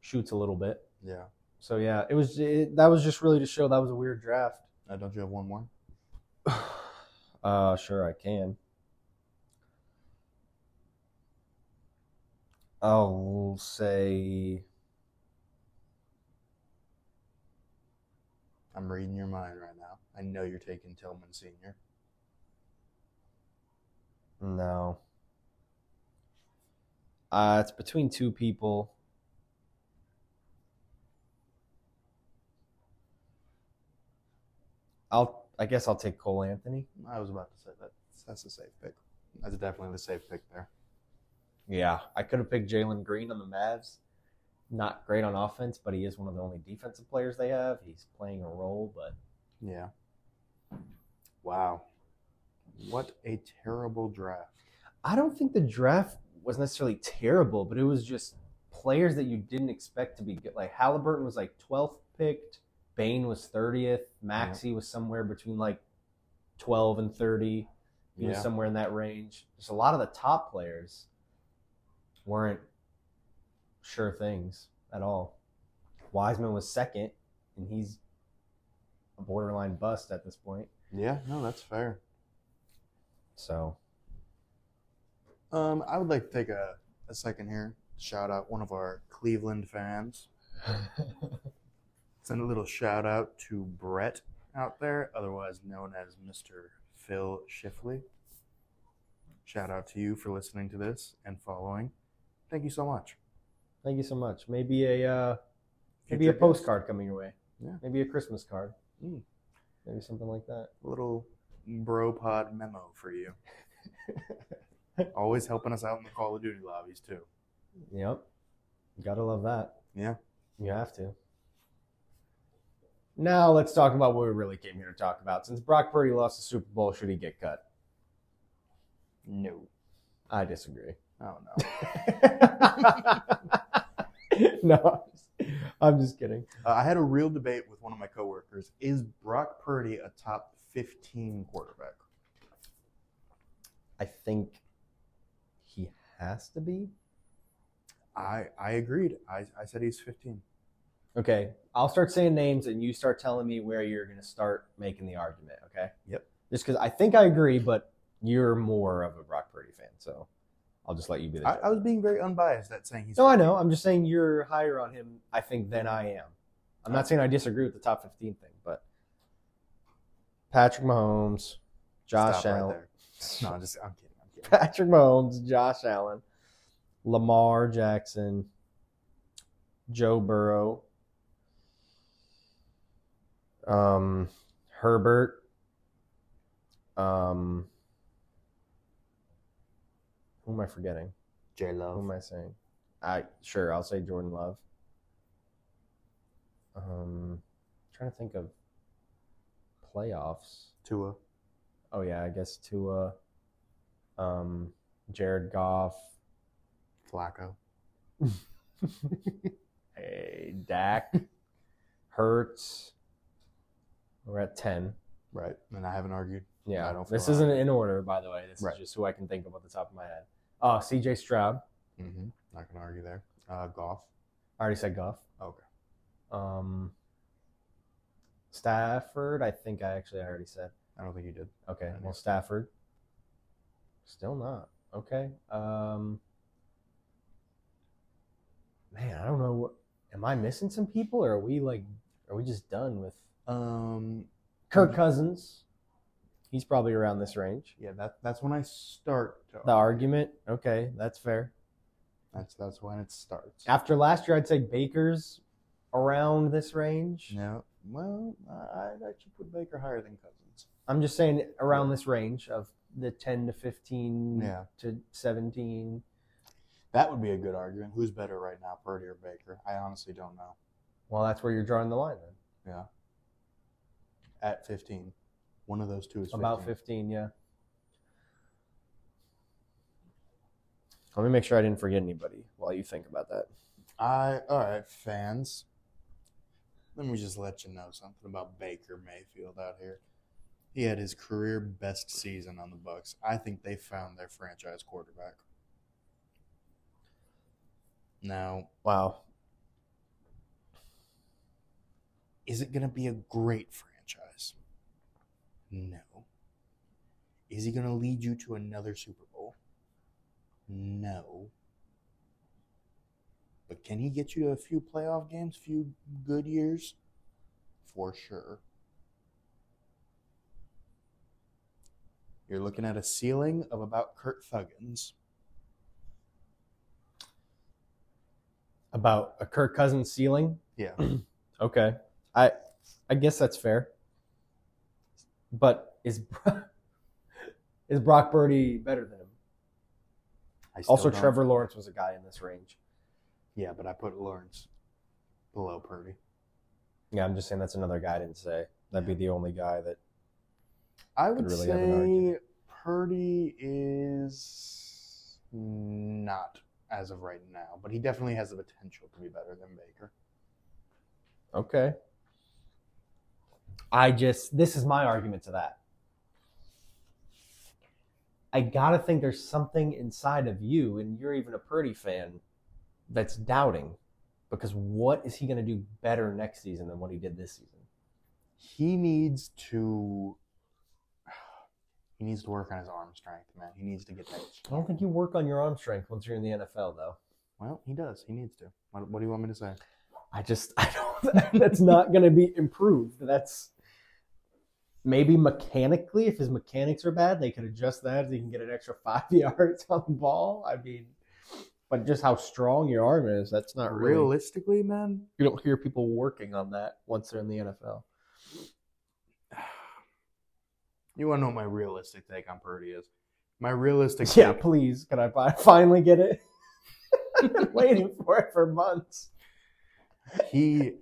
Speaker 1: shoots a little bit.
Speaker 2: Yeah.
Speaker 1: So yeah, it was it, that was just really to show that was a weird draft.
Speaker 2: Uh, don't you have one more?
Speaker 1: Uh, sure I can. I'll say
Speaker 2: I'm reading your mind right now. I know you're taking Tillman Senior.
Speaker 1: no. Uh, it's between two people. I'll. I guess I'll take Cole Anthony.
Speaker 2: I was about to say that. That's a safe pick. That's definitely the safe pick there.
Speaker 1: Yeah, I could have picked Jalen Green on the Mavs. Not great on offense, but he is one of the only defensive players they have. He's playing a role, but
Speaker 2: Yeah. Wow. What a terrible draft.
Speaker 1: I don't think the draft was necessarily terrible, but it was just players that you didn't expect to be good. Like Halliburton was like 12th picked, Bane was 30th, Maxey was somewhere between like 12 and 30. He was
Speaker 2: Yeah.
Speaker 1: somewhere in that range. Just a lot of the top players weren't sure things at all. Wiseman was second, and he's a borderline bust at this point.
Speaker 2: Yeah, no, that's fair.
Speaker 1: So
Speaker 2: Um, I would like to take a, a second here, shout out one of our Cleveland fans. Send a little shout out to Brett out there, otherwise known as Mr. Phil Shifley. Shout out to you for listening to this and following. Thank you so much.
Speaker 1: Thank you so much. Maybe a uh, maybe a
Speaker 2: Future
Speaker 1: postcard coming your way.
Speaker 2: Yeah.
Speaker 1: Maybe a Christmas card.
Speaker 2: Mm.
Speaker 1: Maybe something like that.
Speaker 2: A little bro pod memo for you. Always helping us out in the Call of Duty lobbies too.
Speaker 1: Yep. You gotta love that.
Speaker 2: Yeah.
Speaker 1: You have to. Now let's talk about what we really came here to talk about. Since Brock Purdy lost the Super Bowl, should he get cut?
Speaker 2: No.
Speaker 1: I disagree.
Speaker 2: Oh no.
Speaker 1: no, I'm just, I'm just kidding.
Speaker 2: Uh, I had a real debate with one of my coworkers. Is Brock Purdy a top 15 quarterback?
Speaker 1: I think he has to be.
Speaker 2: I I agreed. I, I said he's 15.
Speaker 1: Okay, I'll start saying names and you start telling me where you're going to start making the argument, okay?
Speaker 2: Yep.
Speaker 1: Just because I think I agree, but you're more of a Brock Purdy fan, so I'll just let you be the
Speaker 2: I. I was being very unbiased at saying he's.
Speaker 1: no, I know. I'm just saying you're higher on him, I think, than I am. I'm not saying I disagree with the top 15 thing, but Patrick Mahomes, Josh
Speaker 2: Stop
Speaker 1: Allen.
Speaker 2: there. No, I'm just I'm kidding. I'm kidding.
Speaker 1: Patrick Mahomes, Josh Allen, Lamar Jackson, Joe Burrow, um, Herbert, um, who am I forgetting?
Speaker 2: J Love.
Speaker 1: Who am I saying? I sure I'll say Jordan Love. Um, trying to think of playoffs.
Speaker 2: Tua.
Speaker 1: Oh yeah, I guess Tua, um, Jared Goff,
Speaker 2: Flacco.
Speaker 1: hey Dak, Hurts. We're at ten.
Speaker 2: Right. And I haven't argued.
Speaker 1: Yeah,
Speaker 2: I don't
Speaker 1: this isn't in order, by the way. This
Speaker 2: Right.
Speaker 1: is just who I can think of at the top of my head. Oh, C.J. Stroud.
Speaker 2: Mm-hmm. Not gonna argue there. Uh, Goff.
Speaker 1: I already said Goff.
Speaker 2: Okay.
Speaker 1: Um, Stafford. I think I actually I already said.
Speaker 2: I don't think you did.
Speaker 1: Okay, well. Stafford. Still not. Okay. Um, man, I don't know. what Am I missing some people, or are we like, are we just done with
Speaker 2: Um.
Speaker 1: Kirk Cousins? He's probably around this range.
Speaker 2: Yeah. That that's when I start. To
Speaker 1: The argument. Okay, that's fair.
Speaker 2: That's that's when it starts.
Speaker 1: After last year, I'd say Baker's around this range.
Speaker 2: Yeah. Well, I- I'd actually put Baker higher than Cousins.
Speaker 1: I'm just saying around this range of the 10 to 15
Speaker 2: Yeah.
Speaker 1: to 17.
Speaker 2: That would be a good argument. Who's better right now, Purdy or Baker? I honestly don't know.
Speaker 1: Well, that's where you're drawing the line then.
Speaker 2: Yeah. At 15. One of those two is 15.
Speaker 1: About 15, yeah. Let me make sure I didn't forget anybody while you think about that.
Speaker 2: I all right, fans. Let me just let you know something about Baker Mayfield out here. He had his career best season on the Bucs. I think they found their franchise quarterback. Now,
Speaker 1: Wow.
Speaker 2: is it going to be a great franchise? No. Is he going to lead you to another Super Bowl? No. But can he get you to a few playoff games, few good years? For sure. You're looking at a ceiling of about Kurt Thuggins.
Speaker 1: About a Kirk Cousins ceiling?
Speaker 2: Yeah.
Speaker 1: Okay. I I guess that's fair. But is is Brock Purdy better than him?
Speaker 2: I still
Speaker 1: Also,
Speaker 2: don't-
Speaker 1: Trevor Lawrence was a guy in this range.
Speaker 2: Yeah, but I put Lawrence below Purdy.
Speaker 1: Yeah, I'm just saying that's another guy I didn't say. That'd be the only guy that
Speaker 2: I would
Speaker 1: really have an
Speaker 2: say. Purdy is not as of right now, but he definitely has the potential to be better than Baker.
Speaker 1: Okay. I just this is my argument to that. I gotta think there's something inside of you, and you're even a Purdy fan, that's doubting. Because what is he gonna do better next season than what he did this season?
Speaker 2: He needs to he needs to work on his arm strength, man. He needs to get that.
Speaker 1: I don't think you work on your arm strength once you're in the NFL, though.
Speaker 2: Well, he does. He needs to. What, what do you want me to say?
Speaker 1: I just I don't. That's not gonna be improved. That's maybe mechanically, if his mechanics are bad, they could adjust that. He can get an extra five yards on the ball. I mean, but just how strong your arm is, that's not really.
Speaker 2: Realistically, man,
Speaker 1: You don't hear people working on that once they're in the NFL.
Speaker 2: you want to know my realistic take on Purdy is? My realistic
Speaker 1: Yeah,
Speaker 2: take
Speaker 1: please, can I fi- finally get it? I've been waiting for it for months.
Speaker 2: he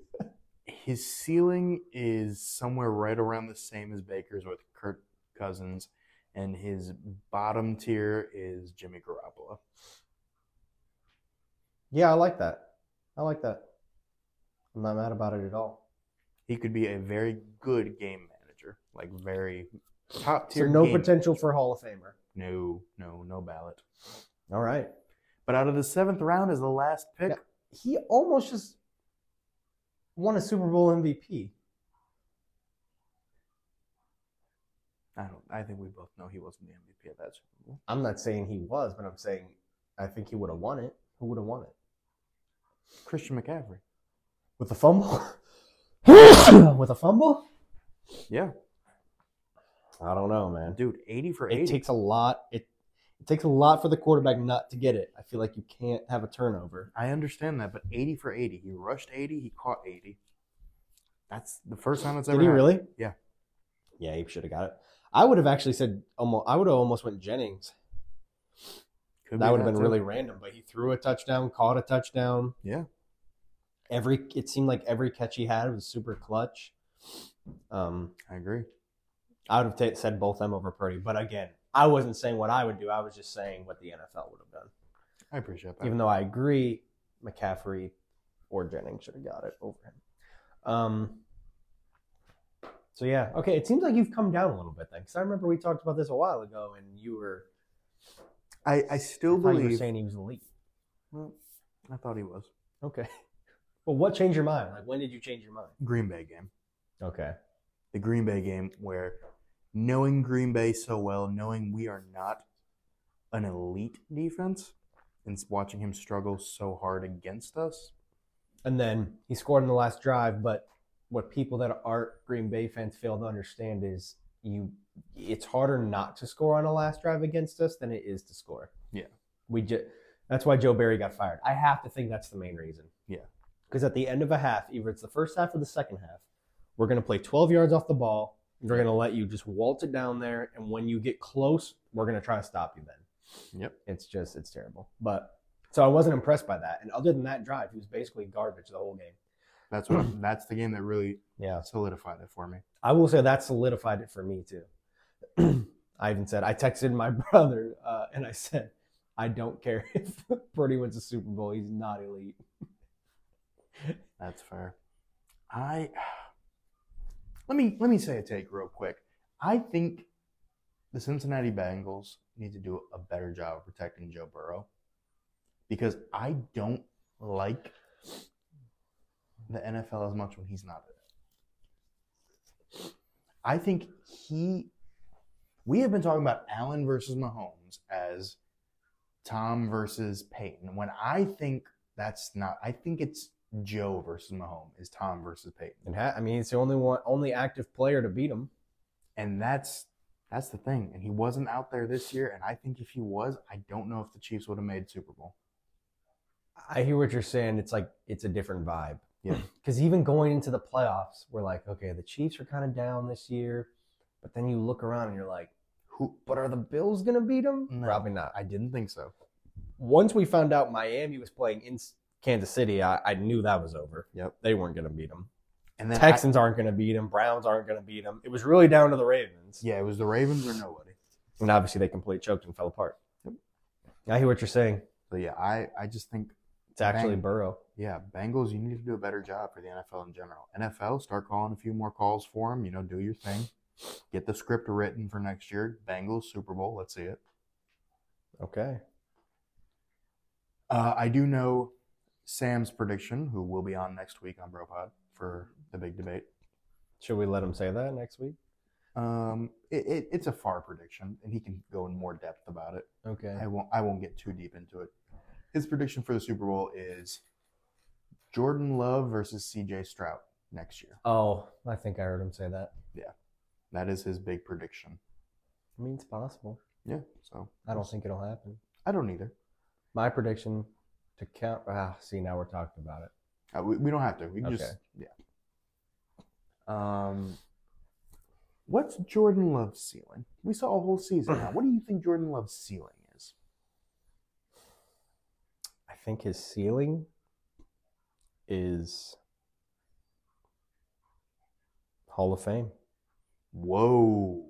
Speaker 2: his ceiling is somewhere right around the same as Baker's with Kirk Cousins, and his bottom tier is Jimmy Garoppolo.
Speaker 1: Yeah, I like that. I like that. I'm not mad about it at all.
Speaker 2: He could be a very good game manager, like very top tier.
Speaker 1: So
Speaker 2: no
Speaker 1: potential for Hall of Famer.
Speaker 2: No, no, no ballot.
Speaker 1: All right.
Speaker 2: But out of the seventh round is the last pick.
Speaker 1: He almost just won a Super Bowl MVP.
Speaker 2: I don't. I think we both know he wasn't the MVP of that Super Bowl.
Speaker 1: I'm not saying he was, but I'm saying I think he would have won it. Who would have won it?
Speaker 2: Christian McCaffrey.
Speaker 1: With a fumble? With a fumble?
Speaker 2: Yeah,
Speaker 1: I don't know, man.
Speaker 2: dude, eighty for
Speaker 1: It takes a lot. It it takes a lot for the quarterback not to get it. I feel like you can't have a turnover.
Speaker 2: I understand that, but 80 for 80. He rushed 80, he caught 80. That's the first time it's ever
Speaker 1: Did he
Speaker 2: happened.
Speaker 1: really?
Speaker 2: Yeah.
Speaker 1: Yeah, he should have got it. I would have actually said almost. I would have almost went Jennings.
Speaker 2: Could
Speaker 1: that would have been
Speaker 2: too.
Speaker 1: really random, but he threw a touchdown, caught a touchdown.
Speaker 2: Yeah.
Speaker 1: Every it seemed like every catch he had was super clutch. Um,
Speaker 2: I agree.
Speaker 1: I would have ta said both them over Purdy, but again, I wasn't saying what I would do. I was just saying what the NFL would have done.
Speaker 2: I appreciate that.
Speaker 1: Even though I agree, McCaffrey or Jennings should have got it over him. Um, So yeah, okay. It seems like you've come down a little bit then, because I remember we talked about this a while ago, and you were
Speaker 2: I, I still
Speaker 1: I thought you were saying he was elite.
Speaker 2: well, I thought he was.
Speaker 1: Okay. Well, what changed your mind? Like, when did you change your mind?
Speaker 2: Green Bay game.
Speaker 1: Okay.
Speaker 2: The Green Bay game where knowing Green Bay so well, knowing we are not an elite defense, and watching him struggle so hard against us.
Speaker 1: And then he scored in the last drive, but what people that aren't Green Bay fans fail to understand is you it's harder not to score on a last drive against us than it is to score.
Speaker 2: Yeah.
Speaker 1: We just that's why Joe Barry got fired. I have to think that's the main reason.
Speaker 2: Yeah.
Speaker 1: Because at the end of a half, either it's the first half or the second half, we're gonna play 12 yards off the ball. We're gonna let you just waltz it down there, and when you get close, we're gonna try to stop you then.
Speaker 2: Yep.
Speaker 1: It's just it's terrible. But so I wasn't impressed by that. And other than that drive, he was basically garbage the whole game.
Speaker 2: That's what that's the game that really
Speaker 1: Yeah.
Speaker 2: solidified it for me.
Speaker 1: I will say that solidified it for me too. I even said I texted my brother uh, and I said, I don't care if Purdy wins the Super Bowl. He's not elite.
Speaker 2: That's fair. I let me let me say a take real quick. I think the Cincinnati Bengals need to do a better job of protecting Joe Burrow because I don't like the NFL as much when he's not in it. I think he we have been talking about Allen versus Mahomes as Tom versus Peyton. When I think that's not I think it's Joe versus Mahomes is Tom versus Peyton.
Speaker 1: And ha- I mean, he's the only one, only active player to beat him.
Speaker 2: And that's that's the thing. And he wasn't out there this year. And I think if he was, I don't know if the Chiefs would have made Super Bowl.
Speaker 1: I hear what you're saying. It's like it's a different vibe.
Speaker 2: Yeah.
Speaker 1: Because even going into the playoffs, we're like, okay, the Chiefs are kind of down this year, but then you look around and you're like,
Speaker 2: Who
Speaker 1: but are the Bills gonna beat them?
Speaker 2: No.
Speaker 1: Probably not.
Speaker 2: I didn't think so.
Speaker 1: once we found out Miami was playing in Kansas City, I, I knew that was over.
Speaker 2: Yep.
Speaker 1: They weren't going to beat them.
Speaker 2: And then
Speaker 1: Texans aren't going to beat them. Browns aren't going to beat them. It was really down to the Ravens.
Speaker 2: Yeah, it was the Ravens or nobody.
Speaker 1: And obviously they completely choked and fell apart.
Speaker 2: Yep.
Speaker 1: I hear what you're saying.
Speaker 2: But yeah, I, I just think
Speaker 1: It's actually
Speaker 2: Bang.
Speaker 1: Burrow.
Speaker 2: yeah, Bengals, you need to do a better job for the NFL in general. NFL, start calling a few more calls for them. You know, do your thing. Get the script written for next year. Bengals Super Bowl. Let's see it.
Speaker 1: Okay.
Speaker 2: Uh, I do know Sam's prediction, who will be on next week on BroPod for the big debate.
Speaker 1: Should we let him say that next week?
Speaker 2: Um, it, it, it's a far prediction, and he can go in more depth about it.
Speaker 1: Okay.
Speaker 2: I won't. I won't get too deep into it. His prediction for the Super Bowl is Jordan Love versus C.J. Stroud next year.
Speaker 1: Oh, I think I heard him say that.
Speaker 2: Yeah, that is his big prediction.
Speaker 1: I mean, it's possible.
Speaker 2: Yeah. So
Speaker 1: I don't think it'll happen.
Speaker 2: I don't either.
Speaker 1: My prediction to count. Ah, see, now we're talking about it.
Speaker 2: Uh, we, we don't have to. We can just yeah. Um, what's Jordan Love's ceiling? We saw a whole season now. What do you think Jordan Love's ceiling is?
Speaker 1: I think his ceiling is Hall of Fame.
Speaker 2: Whoa.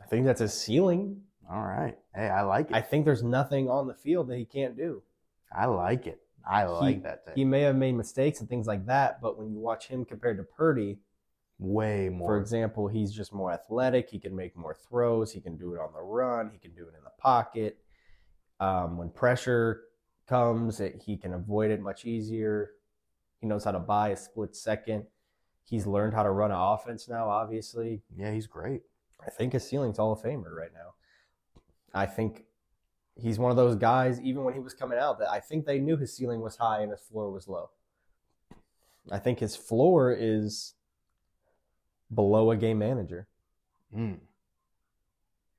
Speaker 1: I think that's his ceiling.
Speaker 2: All right. Hey, I like it.
Speaker 1: I
Speaker 2: I,
Speaker 1: think there's nothing on the field that he can't do.
Speaker 2: Like it. I like that. Take.
Speaker 1: He may have made mistakes and things like that, but when you watch him compared to Purdy,
Speaker 2: Way more.
Speaker 1: for example, he's just more athletic. He can make more throws. He can do it on the run. He can do it in the pocket. Um, when pressure comes, it, he can avoid it much easier. He knows how to buy a split second. He's learned how to run an offense now, obviously.
Speaker 2: yeah, he's great.
Speaker 1: I think his ceiling's Hall of Famer right now. I think he's one of those guys, even when he was coming out, that I think they knew his ceiling was high and his floor was low. I think his floor is below a game manager.
Speaker 2: Mm.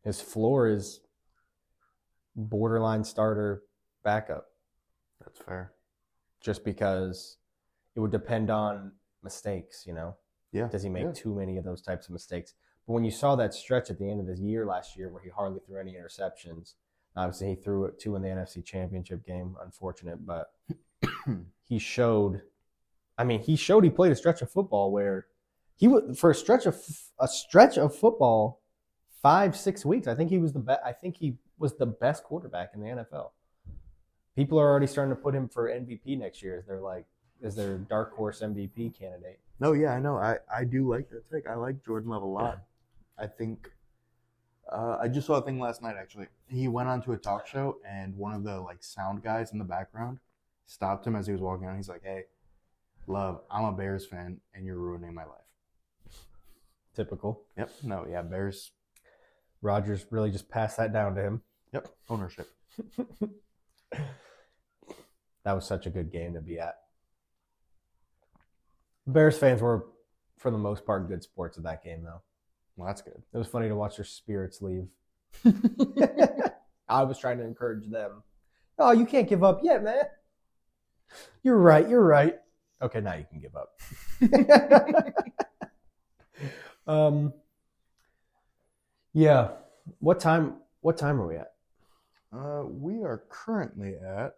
Speaker 1: His floor is borderline starter backup,
Speaker 2: That's fair.
Speaker 1: just because it would depend on mistakes, you know?
Speaker 2: Yeah.
Speaker 1: Does he make
Speaker 2: yeah.
Speaker 1: too many of those types of mistakes? But when you saw that stretch at the end of the year last year where he hardly threw any interceptions, obviously he threw it two in the NFC Championship game. Unfortunate, but he showed. I mean, he showed he played a stretch of football where he was for a stretch of a stretch of football, five six weeks. I think he was the best. I think he was the best quarterback in the NFL. People are already starting to put him for MVP next year They're like as their dark horse MVP candidate.
Speaker 2: No, yeah, I know. I, I do like that take. I like Jordan Love a lot. I think uh, I just saw a thing last night actually. He went onto a talk show and one of the like sound guys in the background stopped him as he was walking on. He's like, "Hey, Love, I'm a Bears fan and you're ruining my life."
Speaker 1: Typical.
Speaker 2: Yep. No, yeah, Bears.
Speaker 1: Rodgers really just passed that down to him.
Speaker 2: Yep. Ownership.
Speaker 1: That was such a good game to be at. Bears fans were, for the most part, good sports at that game, though.
Speaker 2: Well, that's good.
Speaker 1: It was funny to watch their spirits leave. I was trying to encourage them. Oh, you can't give up yet, man. You're right. You're right. Okay, now you can give up. um, yeah. What time? What time are we at?
Speaker 2: Uh, we are currently at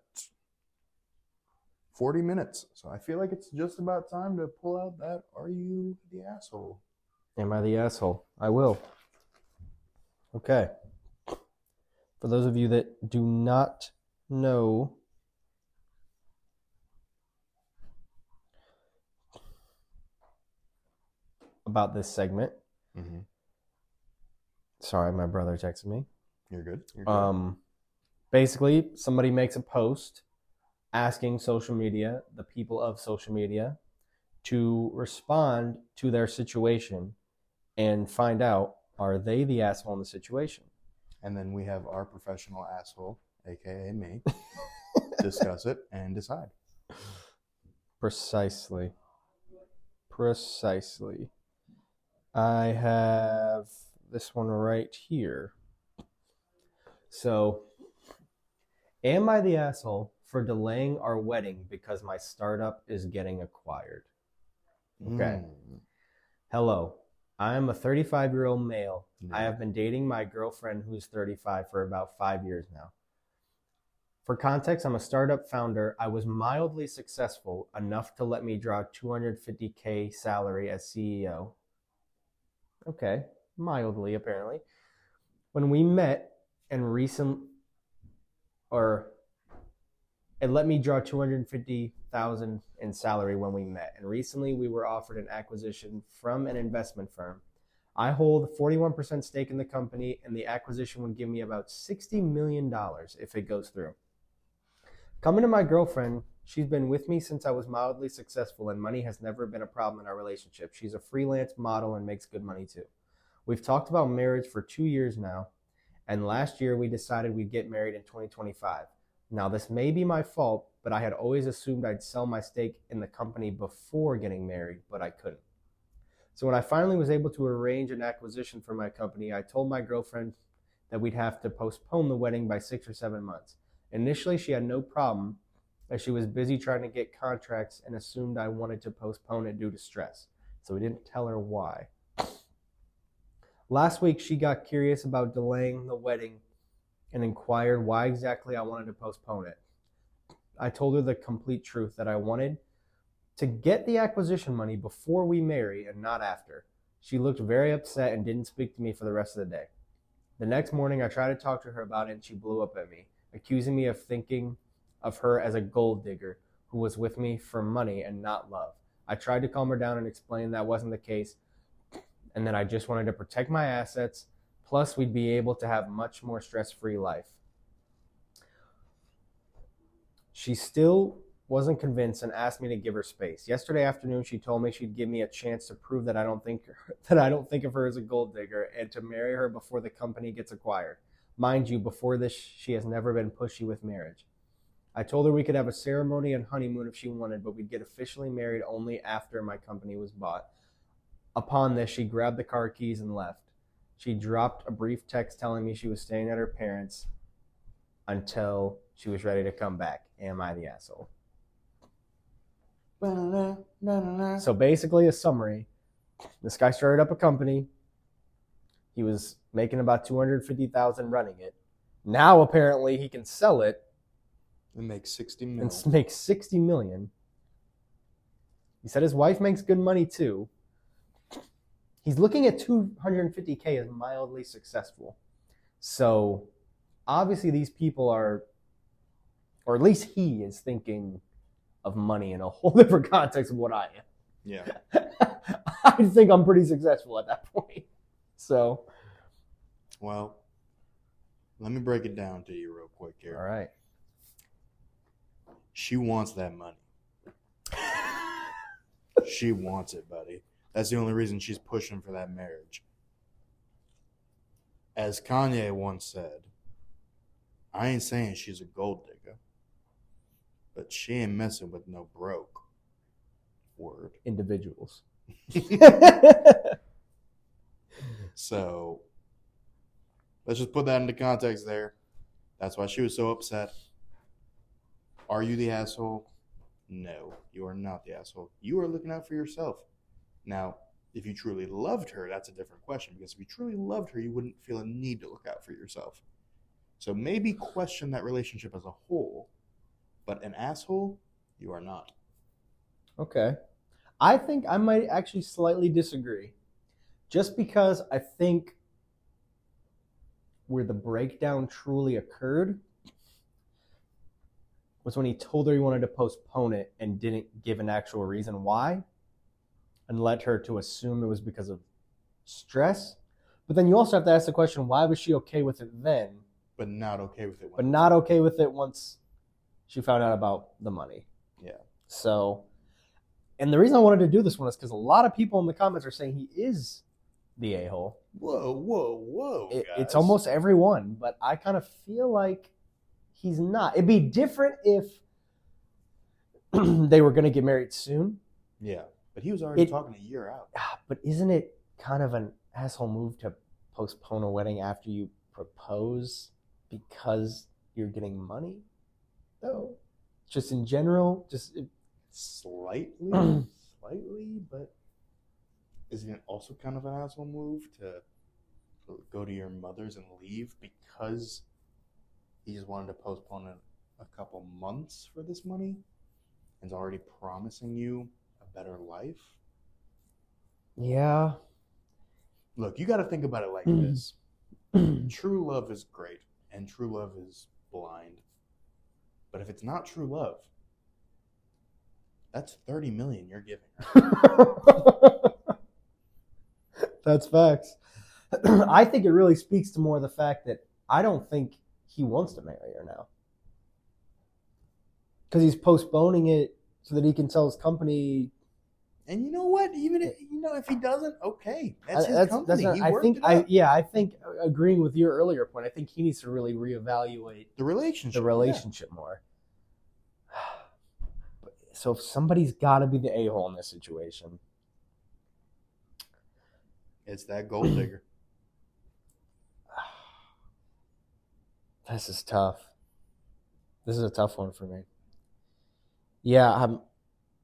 Speaker 2: 40 minutes. So I feel like it's just about time to pull out that Are You the Asshole?
Speaker 1: Am I the asshole? I will. Okay. For those of you that do not know, about this segment,
Speaker 2: Mm-hmm.
Speaker 1: sorry, my brother texted me.
Speaker 2: You're good. You're good.
Speaker 1: Um, basically, somebody makes a post asking social media, the people of social media, to respond to their situation and find out are they the asshole in the situation?
Speaker 2: and then we have our professional asshole, aka me, discuss it and decide.
Speaker 1: Precisely. Precisely. I have this one right here. So, am I the asshole for delaying our wedding because my startup is getting acquired? Okay.
Speaker 2: Mm.
Speaker 1: Hello. I am a 35 year old male.
Speaker 2: No.
Speaker 1: I have been dating my girlfriend who's 35 for about five years now. For context, I'm a startup founder. I was mildly successful enough to let me draw 250K salary as CEO. Okay, mildly apparently. When we met and recent, or it let me draw 250,000 in salary when we met. And recently we were offered an acquisition from an investment firm. I hold 41% stake in the company and the acquisition would give me about $60 million if it goes through. Coming to my girlfriend, she's been with me since I was mildly successful and money has never been a problem in our relationship. She's a freelance model and makes good money too. We've talked about marriage for 2 years now and last year we decided we'd get married in 2025. Now, this may be my fault, but I had always assumed I'd sell my stake in the company before getting married, but I couldn't. So, when I finally was able to arrange an acquisition for my company, I told my girlfriend that we'd have to postpone the wedding by six or seven months. Initially, she had no problem, as she was busy trying to get contracts and assumed I wanted to postpone it due to stress. So, we didn't tell her why. Last week, she got curious about delaying the wedding and inquired why exactly I wanted to postpone it. I told her the complete truth that I wanted to get the acquisition money before we marry and not after. She looked very upset and didn't speak to me for the rest of the day. The next morning, I tried to talk to her about it and she blew up at me, accusing me of thinking of her as a gold digger who was with me for money and not love. I tried to calm her down and explain that wasn't the case and that I just wanted to protect my assets Plus, we'd be able to have much more stress free life. She still wasn't convinced and asked me to give her space. Yesterday afternoon, she told me she'd give me a chance to prove that I don't think that I don't think of her as a gold digger and to marry her before the company gets acquired. Mind you, before this, she has never been pushy with marriage. I told her we could have a ceremony and honeymoon if she wanted, but we'd get officially married only after my company was bought. Upon this, she grabbed the car keys and left. She dropped a brief text telling me she was staying at her parents' until she was ready to come back. Am I the asshole? So basically, a summary this guy started up a company. He was making about 250000 running it. Now, apparently, he can sell it
Speaker 2: It makes 60
Speaker 1: and
Speaker 2: million.
Speaker 1: s- make 60 million. He said his wife makes good money too. He's looking at 250k as mildly successful. So obviously these people are or at least he is thinking of money in a whole different context of what I am.
Speaker 2: Yeah.
Speaker 1: I think I'm pretty successful at that point. So,
Speaker 2: Well, let me break it down to you real quick here.
Speaker 1: all right.
Speaker 2: She wants that money. She wants it, buddy. That's the only reason she's pushing for that marriage. As Kanye once said, I ain't saying she's a gold digger, but she ain't messing with no broke. Word.
Speaker 1: Individuals.
Speaker 2: So let's just put that into context there. That's why she was so upset. Are you the asshole? No, you are not the asshole. You are looking out for yourself. Now, if you truly loved her, that's a different question because if you truly loved her, you wouldn't feel a need to look out for yourself. So maybe question that relationship as a whole, but an asshole, you are not.
Speaker 1: Okay. I think I might actually slightly disagree. Just because I think where the breakdown truly occurred was when he told her he wanted to postpone it and didn't give an actual reason why and led her to assume it was because of stress. But then you also have to ask the question why was she okay with it then,
Speaker 2: But not okay with it.
Speaker 1: but not okay with it once she found out about the money?
Speaker 2: Yeah.
Speaker 1: So, and the reason I wanted to do this one is because a lot of people in the comments are saying he is the a hole.
Speaker 2: Whoa, whoa, whoa.
Speaker 1: It,
Speaker 2: guys.
Speaker 1: it's almost everyone, but I kind of feel like he's not. It'd be different if they were going to get married soon.
Speaker 2: Yeah. But he was already
Speaker 1: It-
Speaker 2: talking a year out.
Speaker 1: Ah, But isn't it kind of an asshole move to postpone a wedding after you propose because you're getting money? Though, just in general, just it-
Speaker 2: Slightly, slightly, but isn't it also kind of an asshole move to go to your mother's and leave because he just wanted to postpone it a couple months for this money and's already promising you better life?
Speaker 1: yeah.
Speaker 2: Look, you got to think about it like
Speaker 1: Mm.
Speaker 2: this true love is great, and true love is blind. But if it's not true love, that's 30 million you're giving.
Speaker 1: That's facts. I think it really speaks to more the fact that I don't think he wants to marry her now. Because he's postponing it so that he can tell his company.
Speaker 2: And you know what? Even if, you know if he doesn't, okay, that's his company.
Speaker 1: not-
Speaker 2: he
Speaker 1: I think
Speaker 2: it
Speaker 1: I yeah, I think uh, agreeing with your earlier point, I think he needs to really reevaluate
Speaker 2: the relationship.
Speaker 1: the
Speaker 2: yeah.
Speaker 1: relationship more. So if somebody's got to be the a hole in this situation,
Speaker 2: It's that gold digger.
Speaker 1: This is tough. This is a tough one for me. Yeah, I'm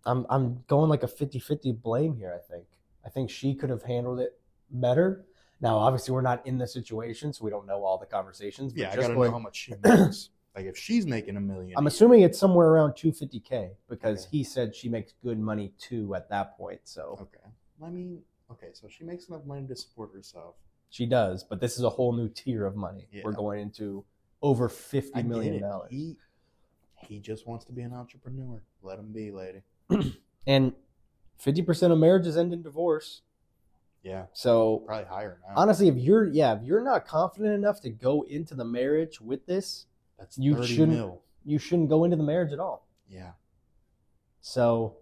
Speaker 1: I'm I'm going like a 50-50 blame here, I think. I think she could have handled it better. Now, obviously we're not in the situation, so we don't know all the conversations, but
Speaker 2: yeah, I gotta
Speaker 1: going-
Speaker 2: know how much she makes. like if she's making a million,
Speaker 1: I'm assuming it's somewhere around 250k because
Speaker 2: Okay.
Speaker 1: he said she makes good money too at that point. So
Speaker 2: okay. I mean, okay, so she makes enough money to support herself.
Speaker 1: she does, but this is a whole new tier of money.
Speaker 2: Yeah.
Speaker 1: We're going into over 50
Speaker 2: I
Speaker 1: million dollars.
Speaker 2: He he just wants to be an entrepreneur. Let him be, lady.
Speaker 1: And 50% of marriages end in divorce.
Speaker 2: Yeah,
Speaker 1: So
Speaker 2: probably higher now.
Speaker 1: honestly, if you're yeah, if you're not confident enough to go into the marriage with this,
Speaker 2: That's
Speaker 1: you shouldn't-
Speaker 2: mil.
Speaker 1: you shouldn't go into the marriage at all.
Speaker 2: Yeah,
Speaker 1: So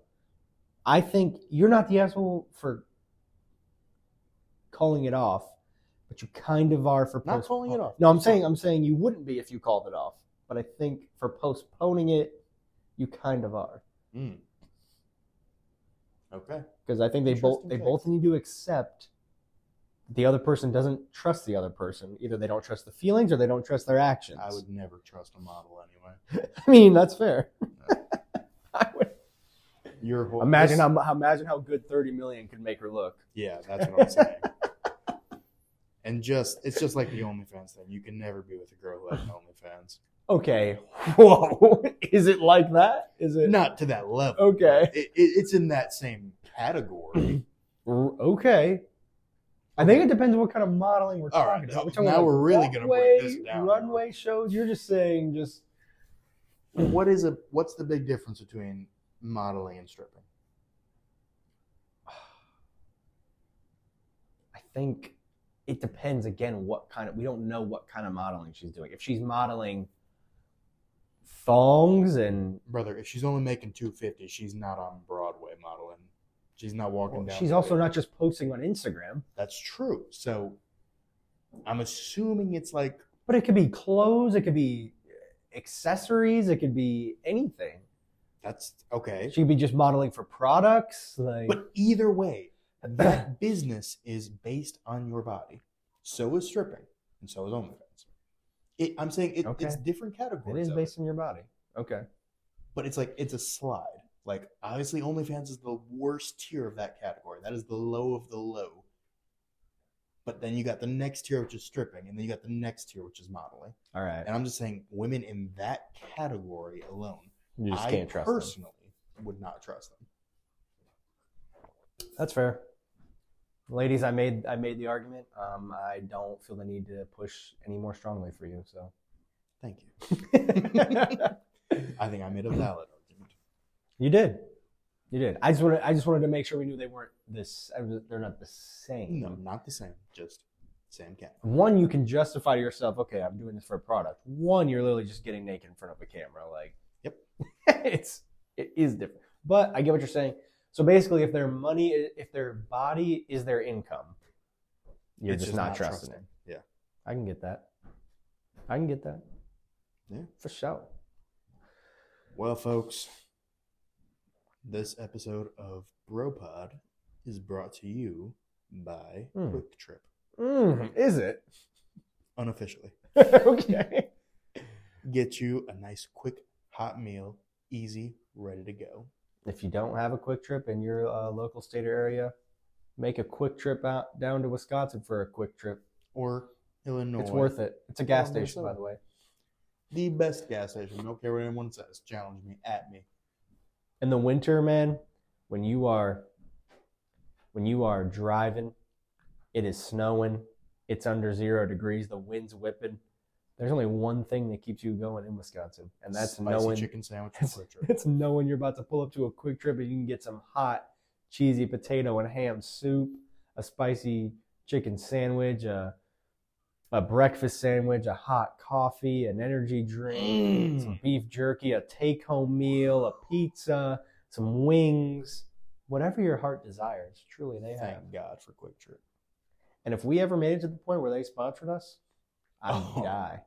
Speaker 1: I think you're not the asshole for calling it off, but you kind of are for
Speaker 2: Not calling it off.
Speaker 1: No, I'm saying I'm saying you wouldn't be if you called it off, but I think for postponing it, you kind of are
Speaker 2: Mm. Okay.
Speaker 1: because I think they both they
Speaker 2: take.
Speaker 1: both need to accept the other person doesn't trust the other person. Either they don't trust the feelings or they don't trust their actions.
Speaker 2: I would never trust a model anyway.
Speaker 1: I mean, that's fair. I would
Speaker 2: Your whole
Speaker 1: imagine
Speaker 2: this-
Speaker 1: how how imagine how good 30 million could make her look.
Speaker 2: Yeah, that's what I'm saying. and just it's just like the OnlyFans thing. You can never be with a girl who has an OnlyFans
Speaker 1: okay, whoa, is it like that? Is it
Speaker 2: not to that level?
Speaker 1: Okay,
Speaker 2: it, it, it's in that same category.
Speaker 1: okay. I think it depends on what kind of modeling we're
Speaker 2: All
Speaker 1: talking
Speaker 2: right,
Speaker 1: about. We're talking now about
Speaker 2: we're really going to
Speaker 1: break
Speaker 2: this down.
Speaker 1: Runway shows. You're just saying just
Speaker 2: what is a what's the big difference between modeling and stripping?
Speaker 1: I think it depends again what kind of we don't know what kind of modeling she's doing. If she's modeling thongs and
Speaker 2: Brother, if she's only making 250, she's not on Broadway modeling. She's not walking
Speaker 1: well,
Speaker 2: down.
Speaker 1: she's also
Speaker 2: way.
Speaker 1: not just posting on Instagram,
Speaker 2: That's true. So I'm assuming it's like
Speaker 1: but it could be clothes, it could be accessories, it could be anything.
Speaker 2: that's okay.
Speaker 1: She could be just modeling for products, like
Speaker 2: But either way, that business is based on your body. So is stripping, and so is OnlyFans. It, I'm saying it,
Speaker 1: Okay.
Speaker 2: it's different categories.
Speaker 1: It
Speaker 2: is
Speaker 1: based on your body. Okay.
Speaker 2: but it's like it's a slide. Like obviously, OnlyFans is the worst tier of that category. That is the low of the low. But then you got the next tier, which is stripping, and then you got the next tier, which is modeling.
Speaker 1: All right.
Speaker 2: And I'm just saying, women in that category alone,
Speaker 1: You just
Speaker 2: I
Speaker 1: can't trust them.
Speaker 2: personally would not trust them.
Speaker 1: That's fair. Ladies, I made I made the argument. Um, I don't feel the need to push any more strongly for you. So,
Speaker 2: Thank you. I think I made a valid argument.
Speaker 1: you did, you did. I just wanted I just wanted to make sure we knew they weren't this. They're not the same.
Speaker 2: No, not the same. Just same cat.
Speaker 1: One, you can justify to yourself, okay, I'm doing this for a product. One, you're literally just getting naked in front of a camera. Like,
Speaker 2: Yep.
Speaker 1: it's it is different. But I get what you're saying. So basically, if their money, if their body is their income, you're
Speaker 2: It's
Speaker 1: just, not, trusting, it.
Speaker 2: Yeah.
Speaker 1: I can get that. I can get that.
Speaker 2: Yeah.
Speaker 1: For sure.
Speaker 2: Well, folks, this episode of BroPod is brought to you by
Speaker 1: Hmm.
Speaker 2: Kwik Trip,
Speaker 1: Mm, is it?
Speaker 2: unofficially.
Speaker 1: okay.
Speaker 2: Get you a nice, quick, hot meal, easy, ready to go.
Speaker 1: If you don't have a Kwik Trip in your uh, local state or area, make a quick trip out down to Wisconsin for a quick trip.
Speaker 2: Or Illinois.
Speaker 1: It's worth it. It's a gas station, by the way.
Speaker 2: The best gas station. Don't care what anyone says. Challenge me, at me.
Speaker 1: In the winter, man, when you are when you are driving, it is snowing, it's under zero degrees, the wind's whipping. There's only one thing that keeps you going in Wisconsin, and that's
Speaker 2: Spicy
Speaker 1: knowing
Speaker 2: chicken sandwich
Speaker 1: it's,
Speaker 2: Kwik Trip.
Speaker 1: it's knowing you're about to pull up to a Kwik Trip and you can get some hot, cheesy potato and ham soup, a spicy chicken sandwich, a, a breakfast sandwich, a hot coffee, an energy drink, mm. some beef jerky, a take home meal, a pizza, some wings, whatever your heart desires. Truly, they have.
Speaker 2: Thank God for Kwik Trip.
Speaker 1: And if we ever made it to the point where they sponsored us, I'd
Speaker 2: Oh.
Speaker 1: die.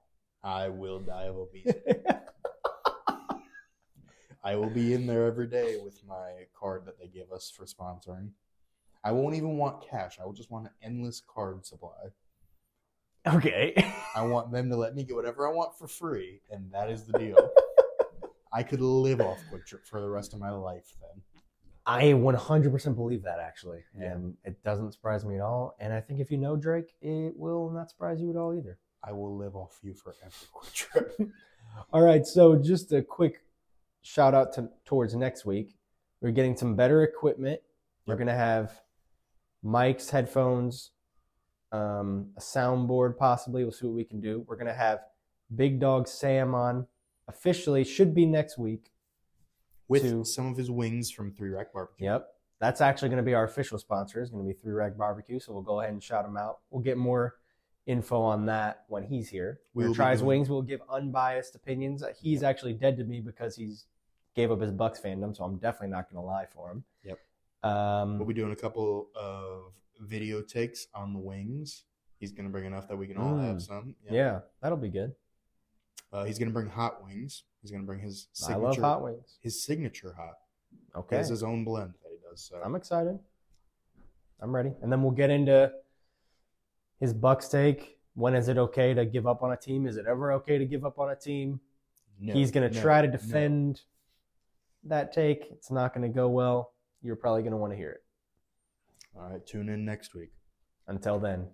Speaker 2: I will die of obesity. I will be in there every day with my card that they give us for sponsoring. I won't even want cash. I will just want an endless card supply.
Speaker 1: okay.
Speaker 2: I want them to let me get whatever I want for free, and that is the deal. I could live off Kwik Trip for the rest of my life then.
Speaker 1: I 100% believe that actually,
Speaker 2: Yeah.
Speaker 1: and it doesn't surprise me at all. And I think if you know Drake, it will not surprise you at all either.
Speaker 2: I will live off you forever,
Speaker 1: All right, so just a quick shout out to towards next week. We're getting some better equipment. We're gonna have mics, headphones, um, a soundboard possibly. We'll see what we can do. We're gonna have Big Dog Sam on officially. Should be next week.
Speaker 2: With
Speaker 1: To-
Speaker 2: some of his wings from Three Rack Barbecue.
Speaker 1: Yep. That's actually going to be our official sponsor. Is going to be Three Rag Barbecue. So we'll go ahead and shout him out. We'll get more info on that when he's here.
Speaker 2: We
Speaker 1: We'll
Speaker 2: will
Speaker 1: his
Speaker 2: doing-
Speaker 1: wings. We'll give unbiased opinions. He's actually dead to me because he's gave up his Bucks fandom. So I'm definitely not going to lie for him.
Speaker 2: Yep.
Speaker 1: Um,
Speaker 2: We'll be doing a couple of video takes on the wings. He's going to bring enough that we can all have
Speaker 1: Mm.
Speaker 2: some.
Speaker 1: yeah. that'll be good.
Speaker 2: Uh, he's going to bring hot wings. He's going to bring his
Speaker 1: I
Speaker 2: signature.
Speaker 1: love hot wings.
Speaker 2: His signature hot. He
Speaker 1: Okay.
Speaker 2: has his own blend that he does. So
Speaker 1: I'm excited. I'm ready. And then we'll get into his Bucks take. When is it okay to give up on a team? Is it ever okay to give up on a team?
Speaker 2: No,
Speaker 1: He's going to
Speaker 2: no,
Speaker 1: try to
Speaker 2: no.
Speaker 1: defend that take. It's not going to go well. You're probably going to want to hear it.
Speaker 2: All right, tune in next week.
Speaker 1: Until then,